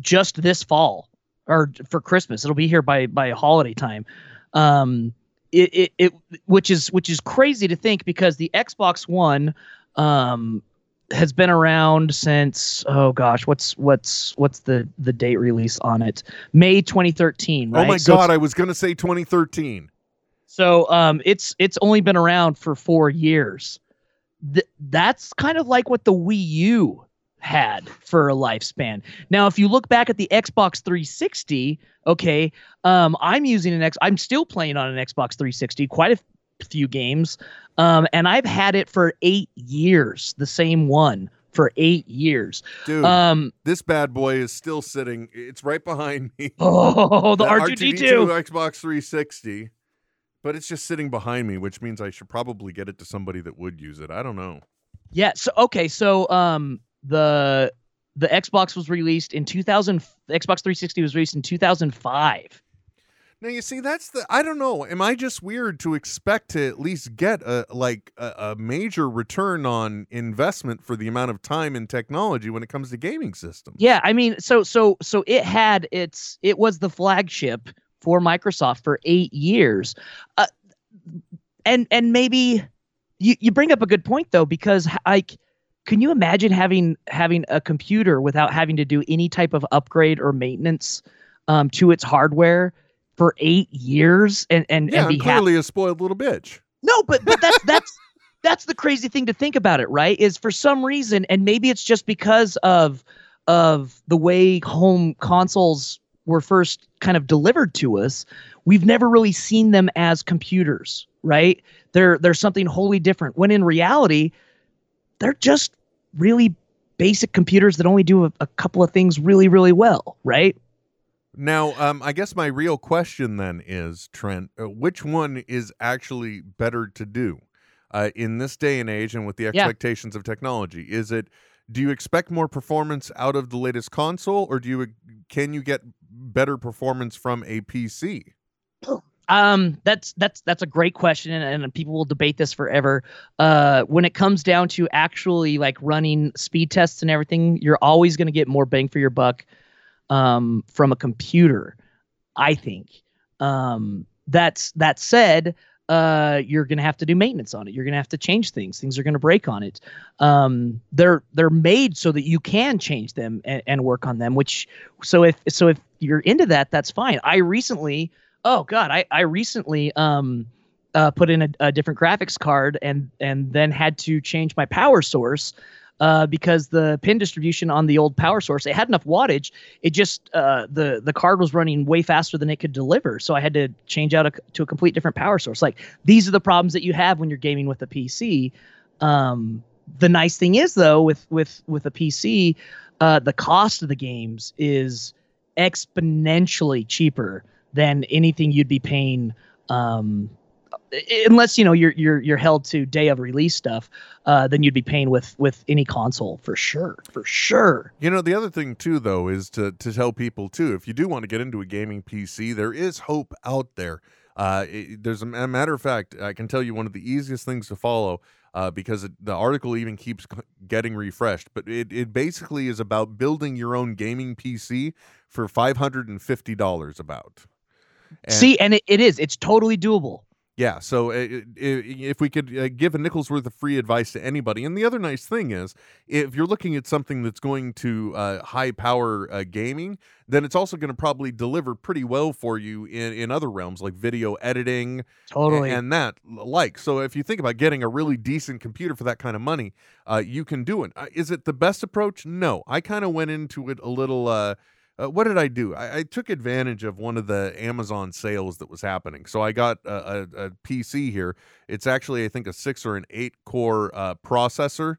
Speaker 1: just this fall or for Christmas. It'll be here by by holiday time. Um it it, it which is which is crazy to think because the Xbox One um has been around since oh gosh, what's what's what's the the date release on it? May 2013, right?
Speaker 5: Oh my
Speaker 1: So
Speaker 5: God! I was going to say 2013.
Speaker 1: so um, it's it's only been around for four years. Th- that's kind of like what the Wii U had for a lifespan. Now, if you look back at the Xbox 360, okay, um, I'm using an X. I'm still playing on an Xbox 360, quite a f- few games, um, and I've had it for eight years. The same one for eight years.
Speaker 5: Dude,
Speaker 1: Um,
Speaker 5: this bad boy is still sitting. It's right behind me.
Speaker 1: oh, the,
Speaker 5: The
Speaker 1: R2D2.
Speaker 5: Xbox 360, but it's just sitting behind me, which means I should probably get it to somebody that would use it. I don't know.
Speaker 1: Yeah. So okay. So um the the Xbox was released in 2000. The Xbox 360 was released in 2005.
Speaker 5: Now you see, that's the I don't know. Am I just weird to expect to at least get a like a, a major return on investment for the amount of time and technology when it comes to gaming systems?
Speaker 1: Yeah. I mean, so so so it had its it was the flagship for Microsoft for eight years, uh, and and maybe you you bring up a good point though because like. Can you imagine having having a computer without having to do any type of upgrade or maintenance um, to its hardware for eight years and and,
Speaker 5: Yeah,
Speaker 1: and be
Speaker 5: I'm
Speaker 1: happy?
Speaker 5: clearly a spoiled little bitch.
Speaker 1: No, but but that's that's that's the crazy thing to think about it, right? Is for some reason, and maybe it's just because of of the way home consoles were first kind of delivered to us, we've never really seen them as computers, right? They're they're something wholly different. When in reality, they're just really basic computers that only do a, a couple of things really, really well, right?
Speaker 5: Now, um, I guess my real question then is, Trent, uh, which one is actually better to do uh, in this day and age and with the expectations of technology? Is it do you expect more performance out of the latest console, or do you can you get better performance from a PC?
Speaker 1: Um, that's that's that's a great question, and, and people will debate this forever. Uh, when it comes down to actually like running speed tests and everything, you're always going to get more bang for your buck um, from a computer. I think. Um, that's that said, uh, you're going to have to do maintenance on it. You're going to have to change things. Things are going to break on it. Um, they're they're made so that you can change them and, and work on them. Which so if so if you're into that, that's fine. I recently oh god i i recently um uh, put in a, a different graphics card and and then had to change my power source uh, because the pin distribution on the old power source it had enough wattage it just uh, the the card was running way faster than it could deliver. So i had to change out a, to a complete different power source. Like these are the problems that you have when you're gaming with a pc um, the nice thing is though with with with a pc uh, the cost of the games is exponentially cheaper than anything you'd be paying um unless you know you're you're you're held to day of release stuff uh then you'd be paying with with any console for sure for sure
Speaker 5: You know, the other thing too, though, is to to tell people too, if you do want to get into a gaming PC, there is hope out there. Uh, it- there's a, a matter of fact, I can tell you one of the easiest things to follow. Uh, because it, the article even keeps getting refreshed, but it, it basically is about building your own gaming PC for five hundred and fifty dollars. About And-
Speaker 1: see and it, it is it's totally doable
Speaker 5: yeah, so uh, i- i- if we could uh, give a nickel's worth of free advice to anybody, and the other nice thing is, if you're looking at something that's going to uh, high power uh, gaming, then it's also going to probably deliver pretty well for you in, in other realms like video editing
Speaker 1: totally
Speaker 5: and that like. So if you think about getting a really decent computer for that kind of money, uh, you can do it. Uh, is it the best approach? No, I kind of went into it a little. Uh, what did I do? I, I took advantage of one of the Amazon sales that was happening. So I got a, a, a PC here. It's actually, I think, a six or an eight core uh, processor.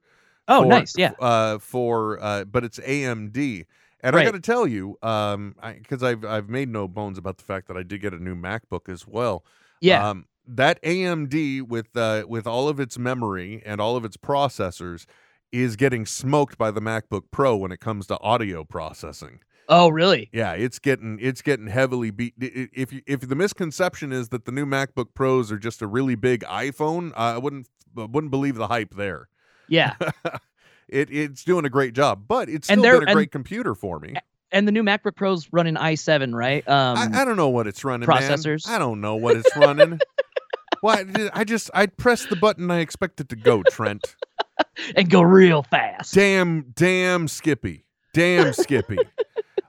Speaker 1: oh
Speaker 5: for-
Speaker 1: nice yeah
Speaker 5: Uh, for uh, but it's AMD. And I got to tell you, um, because I've I've made no bones about the fact that I did get a new MacBook as well.
Speaker 1: yeah
Speaker 5: Um, that AMD with uh, with all of its memory and all of its processors is getting smoked by the MacBook Pro when it comes to audio processing.
Speaker 1: Oh really
Speaker 5: Yeah, it's getting it's getting heavily beat. If you, if the misconception is that the new MacBook Pros are just a really big iPhone, I wouldn't I wouldn't believe the hype there.
Speaker 1: yeah
Speaker 5: it it's doing a great job, but it's still been a
Speaker 1: and-
Speaker 5: great computer for me.
Speaker 1: and the new macbook pro's running i7 right um
Speaker 5: I, I don't know what it's running. man.
Speaker 1: processors.
Speaker 5: I don't know what it's running. Why? I just I pressed the button I expected it to go. Trent.
Speaker 1: and go real fast
Speaker 5: Damn, damn Skippy. Damn Skippy.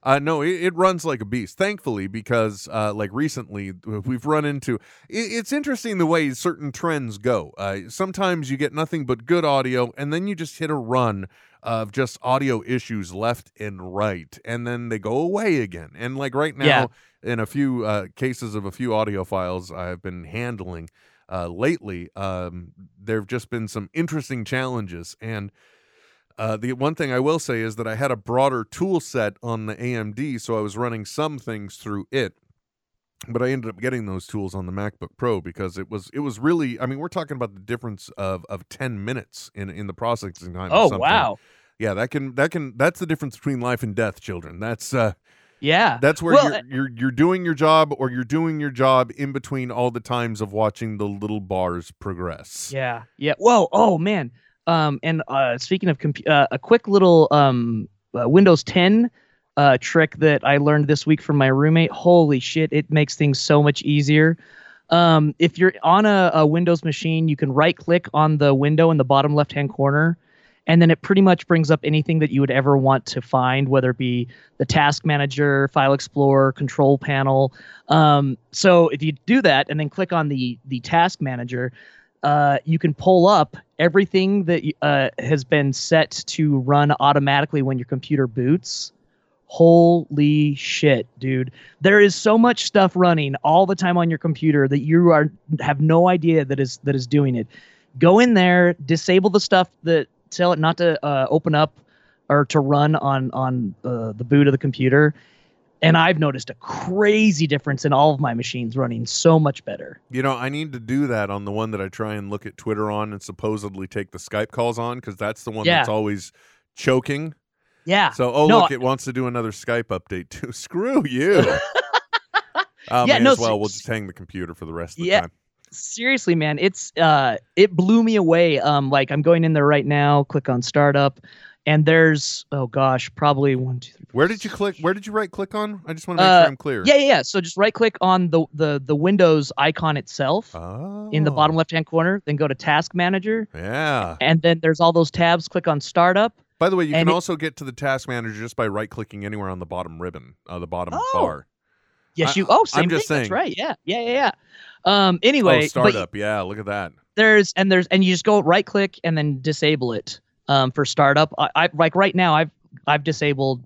Speaker 5: Uh, no, it, it runs like a beast. Thankfully, because uh, like recently we've run into. It, it's interesting the way certain trends go. Uh, sometimes you get nothing but good audio, and then you just hit a run of just audio issues left and right, and then they go away again. And like right now,
Speaker 1: Yeah.
Speaker 5: in a few uh, cases of a few audio files I've been handling uh, lately, um, there have just been some interesting challenges and. Uh, the one thing I will say is that I had a broader tool set on the AMD, so I was running some things through it. But I ended up getting those tools on the MacBook Pro because it was it was really I mean we're talking about the difference of of ten minutes in in the processing time.
Speaker 1: Oh wow.
Speaker 5: Yeah, that can that can that's the difference between life and death, children. That's uh
Speaker 1: Yeah.
Speaker 5: that's where
Speaker 1: Well,
Speaker 5: you're,
Speaker 1: uh,
Speaker 5: you're you're doing your job or you're doing your job in between all the times of watching the little bars progress.
Speaker 1: Yeah. Yeah. Whoa. Oh man. Um. And uh, speaking of compu- uh, a quick little um uh, Windows 10 uh trick that I learned this week from my roommate. Holy shit! It makes things so much easier. Um, if you're on a, a Windows machine, you can right click on the window in the bottom left hand corner, and then it pretty much brings up anything that you would ever want to find, whether it be the task manager, file explorer, control panel. Um, so if you do that and then click on the the task manager, uh, you can pull up everything that uh, has been set to run automatically when your computer boots. Holy shit, dude. There is so much stuff running all the time on your computer that you are have no idea that is that is doing it. Go in there, disable the stuff that tell it not to uh, open up or to run on on uh, the boot of the computer. And I've noticed a crazy difference in all of my machines running so much better.
Speaker 5: You know, I need to do that on the one that I try and look at Twitter on and supposedly take the Skype calls on because that's the one
Speaker 1: Yeah.
Speaker 5: that's always choking.
Speaker 1: Yeah.
Speaker 5: So, oh
Speaker 1: No,
Speaker 5: look, it wants to do another Skype update too. Screw you. uh,
Speaker 1: Yeah, no,
Speaker 5: as well. We'll just hang the computer for the rest of the
Speaker 1: Yeah.
Speaker 5: time.
Speaker 1: seriously man it's uh it blew me away um like i'm going in there right now click on startup and there's oh gosh probably one two three four,
Speaker 5: Where did you click? Where did you right click on? I just want to make
Speaker 1: Uh,
Speaker 5: sure I'm clear.
Speaker 1: yeah yeah yeah so just right click on the the the windows icon itself
Speaker 5: Oh.
Speaker 1: in the bottom left hand corner then go to task manager
Speaker 5: Yeah.
Speaker 1: and then there's all those tabs click on startup
Speaker 5: By the way, you can
Speaker 1: it-
Speaker 5: also get to the task manager just by right clicking anywhere on the bottom ribbon, uh, the bottom
Speaker 1: Oh,
Speaker 5: bar.
Speaker 1: yes you oh same
Speaker 5: I'm just
Speaker 1: thing, that's right yeah yeah yeah yeah um anyway
Speaker 5: oh,
Speaker 1: but
Speaker 5: startup. yeah, look at that.
Speaker 1: there's and there's and you just go right click and then disable it um, for startup. I, I like right now I've I've disabled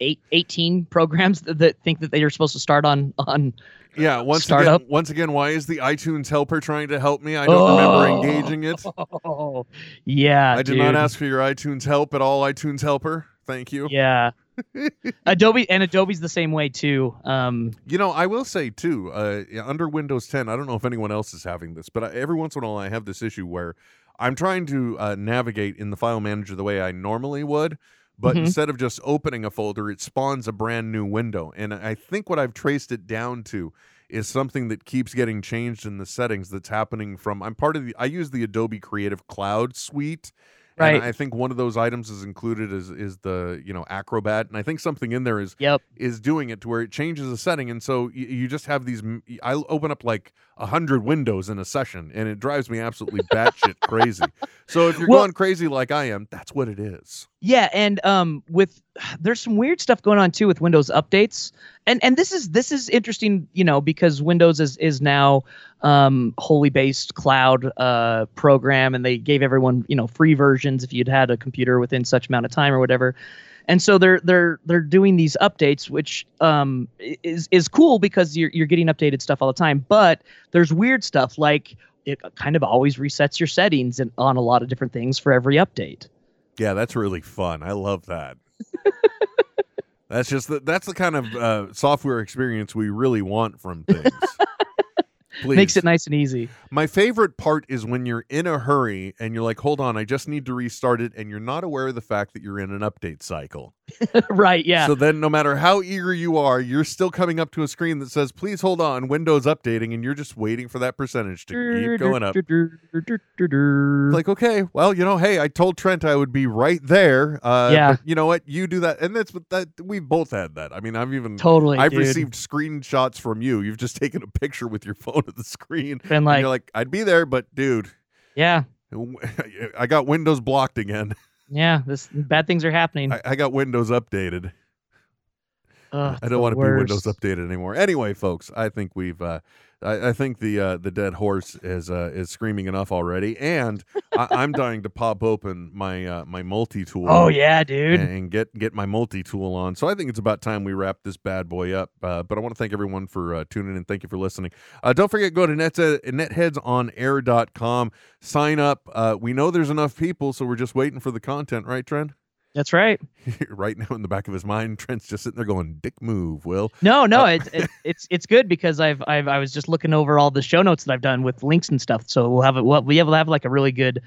Speaker 1: eight, 18 programs that, that think that they are supposed to start on on
Speaker 5: Yeah, once
Speaker 1: Startup.
Speaker 5: again, once again, why is the iTunes helper trying to help me? I don't remember
Speaker 1: Oh.
Speaker 5: engaging it.
Speaker 1: oh yeah
Speaker 5: I did not ask for your iTunes help at all, iTunes helper. Thank you.
Speaker 1: yeah Adobe and Adobe's the same way too um
Speaker 5: You know, I will say too, uh, under Windows 10, I don't know if anyone else is having this, but I, every once in a while I have this issue where I'm trying to uh, navigate in the file manager the way I normally would, but
Speaker 1: Mhm.
Speaker 5: instead of just opening a folder, it spawns a brand new window. And I think what I've traced it down to is something that keeps getting changed in the settings that's happening from I'm part of the I use the Adobe Creative Cloud suite.
Speaker 1: Right.
Speaker 5: And I think one of those items is included is is the, you know, Acrobat. And I think something in there is
Speaker 1: yep
Speaker 5: is doing it to where it changes the setting and so you, you just have these m- i open up like a hundred windows in a session and it drives me absolutely batshit crazy so if you're
Speaker 1: Well-
Speaker 5: going crazy like i am that's what it is
Speaker 1: Yeah, and um, with there's some weird stuff going on too with Windows updates, and and this is this is interesting, you know, because Windows is is now um, wholly based cloud uh, program, and they gave everyone you know free versions if you'd had a computer within such amount of time or whatever. And so they're they're they're doing these updates, which um, is is cool because you're you're getting updated stuff all the time. But there's weird stuff like it kind of always resets your settings and on a lot of different things for every update.
Speaker 5: yeah that's really fun. I love that. That's just the, that's the kind of uh, software experience we really want from things Please.
Speaker 1: Makes it nice and easy.
Speaker 5: My favorite part is when you're in a hurry and you're like, hold on, I just need to restart it, and you're not aware of the fact that you're in an update cycle.
Speaker 1: right, yeah.
Speaker 5: So then, no matter how eager you are, you're still coming up to a screen that says, please hold on, Windows updating, and you're just waiting for that percentage to keep going up. Like, okay, well, you know, hey, I told Trent I would be right there. Uh,
Speaker 1: Yeah.
Speaker 5: you know what? You do that. And that's what that we've both had that. I mean, I've even.
Speaker 1: totally.
Speaker 5: I've
Speaker 1: dude.
Speaker 5: received screenshots from you. You've just taken a picture with your phone the screen.
Speaker 1: Been
Speaker 5: and
Speaker 1: like,
Speaker 5: you're like, I'd be there, but dude,
Speaker 1: yeah,
Speaker 5: I got Windows blocked again.
Speaker 1: yeah. This bad things are happening.
Speaker 5: I, I got Windows updated.
Speaker 1: Ugh,
Speaker 5: I don't want to be Windows updated anymore. Anyway, folks, I think we've. Uh, I, I think the uh, the dead horse is uh, is screaming enough already, and I, I'm dying to pop open my uh, my multi tool.
Speaker 1: Oh yeah, dude.
Speaker 5: and, and get get my multi tool on. So I think it's about time we wrap this bad boy up. Uh, but I want to thank everyone for uh, tuning in. Thank you for listening. Uh, don't forget go to net, netheadsonair.com. Sign up. Uh, we know there's enough people, so we're just waiting for the content, right, Trent?
Speaker 1: That's right.
Speaker 5: right now in the back of his mind, Trent's just sitting there going, "Dick move, Will."
Speaker 1: No, no,
Speaker 5: Uh,
Speaker 1: it's it, it's it's good because I've I've I was just looking over all the show notes that I've done with links and stuff. So we'll have it. We'll, we have we'll have like a really good,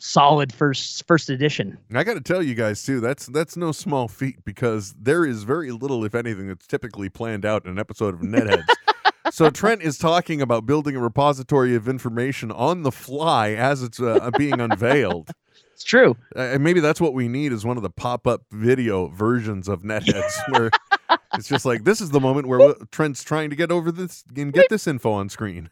Speaker 1: solid first first edition.
Speaker 5: I got to tell you guys too, that's that's no small feat because there is very little, if anything, that's typically planned out in an episode of Netheads. so Trent is talking about building a repository of information on the fly as it's uh, being unveiled.
Speaker 1: It's true.
Speaker 5: And maybe that's what we need is one of the pop-up video versions of Netheads where it's just like this is the moment where Trent's trying to get over this and get this info on screen.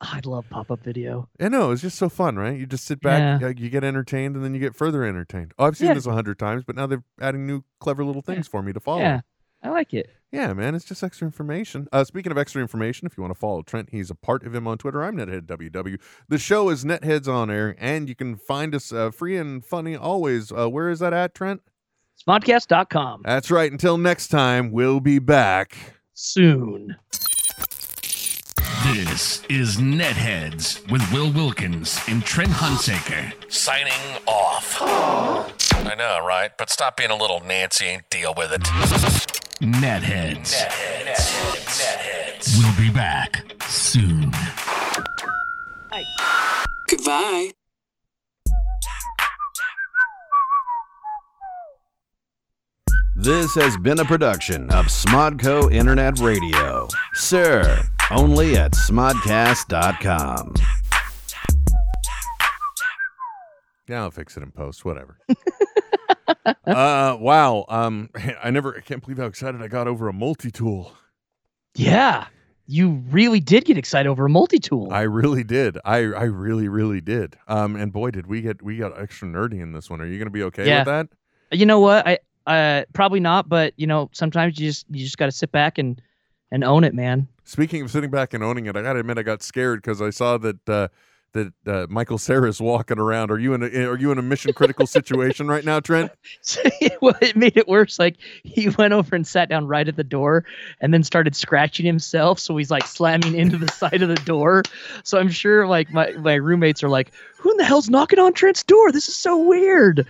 Speaker 1: I'd love pop up video.
Speaker 5: I know it's just so fun, right? You just sit back, uh, you get entertained, and then you get further entertained. Oh, I've seen
Speaker 1: Yeah.
Speaker 5: this a hundred times, but now they're adding new clever little things for me to follow.
Speaker 1: Yeah, I like it.
Speaker 5: Yeah, man, it's just extra information. Uh, speaking of extra information, if you want to follow Trent, he's a part of him on Twitter. I'm NetheadWW. The show is Netheads on Air, and you can find us uh, free and funny always. Uh, where is that at, Trent?
Speaker 1: Smodcast.com
Speaker 5: That's right. Until next time, we'll be back.
Speaker 1: soon.
Speaker 6: This is Netheads with Will Wilkins and Trent Hunsaker. Signing off.
Speaker 4: I know, right? But stop being a little Nancy and deal with it.
Speaker 6: Netheads. We'll be back soon.
Speaker 7: Goodbye.
Speaker 8: This has been a production of Smodco Internet Radio. Sir, only at smodcast.com.
Speaker 5: Yeah, I'll fix it in post. Whatever. uh, wow. Um, I never. I can't believe how excited I got over a multi-tool.
Speaker 1: Yeah, you really did get excited over a multi tool.
Speaker 5: I really did. I I really really did. Um, and boy, did we get we got extra nerdy in this one. Are you going to be okay
Speaker 1: Yeah.
Speaker 5: with that?
Speaker 1: You know what? I uh probably not, but you know sometimes you just you just got to sit back and and own it, man.
Speaker 5: Speaking of sitting back and owning it, I got to admit I got scared because I saw that uh, that uh, Michael Cera's walking around. Are you in a are you in a mission critical situation right now, Trent?
Speaker 1: Well, it made it worse. Like he went over and sat down right at the door, and then started scratching himself. So he's like slamming into the side of the door. So I'm sure like my my roommates are like, "Who in the hell's knocking on Trent's door? This is so weird."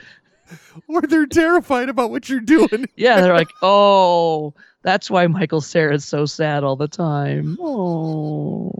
Speaker 5: Or they're terrified about what you're doing.
Speaker 1: Yeah, they're like, "Oh, that's why Michael Cera's so sad all the time." Oh.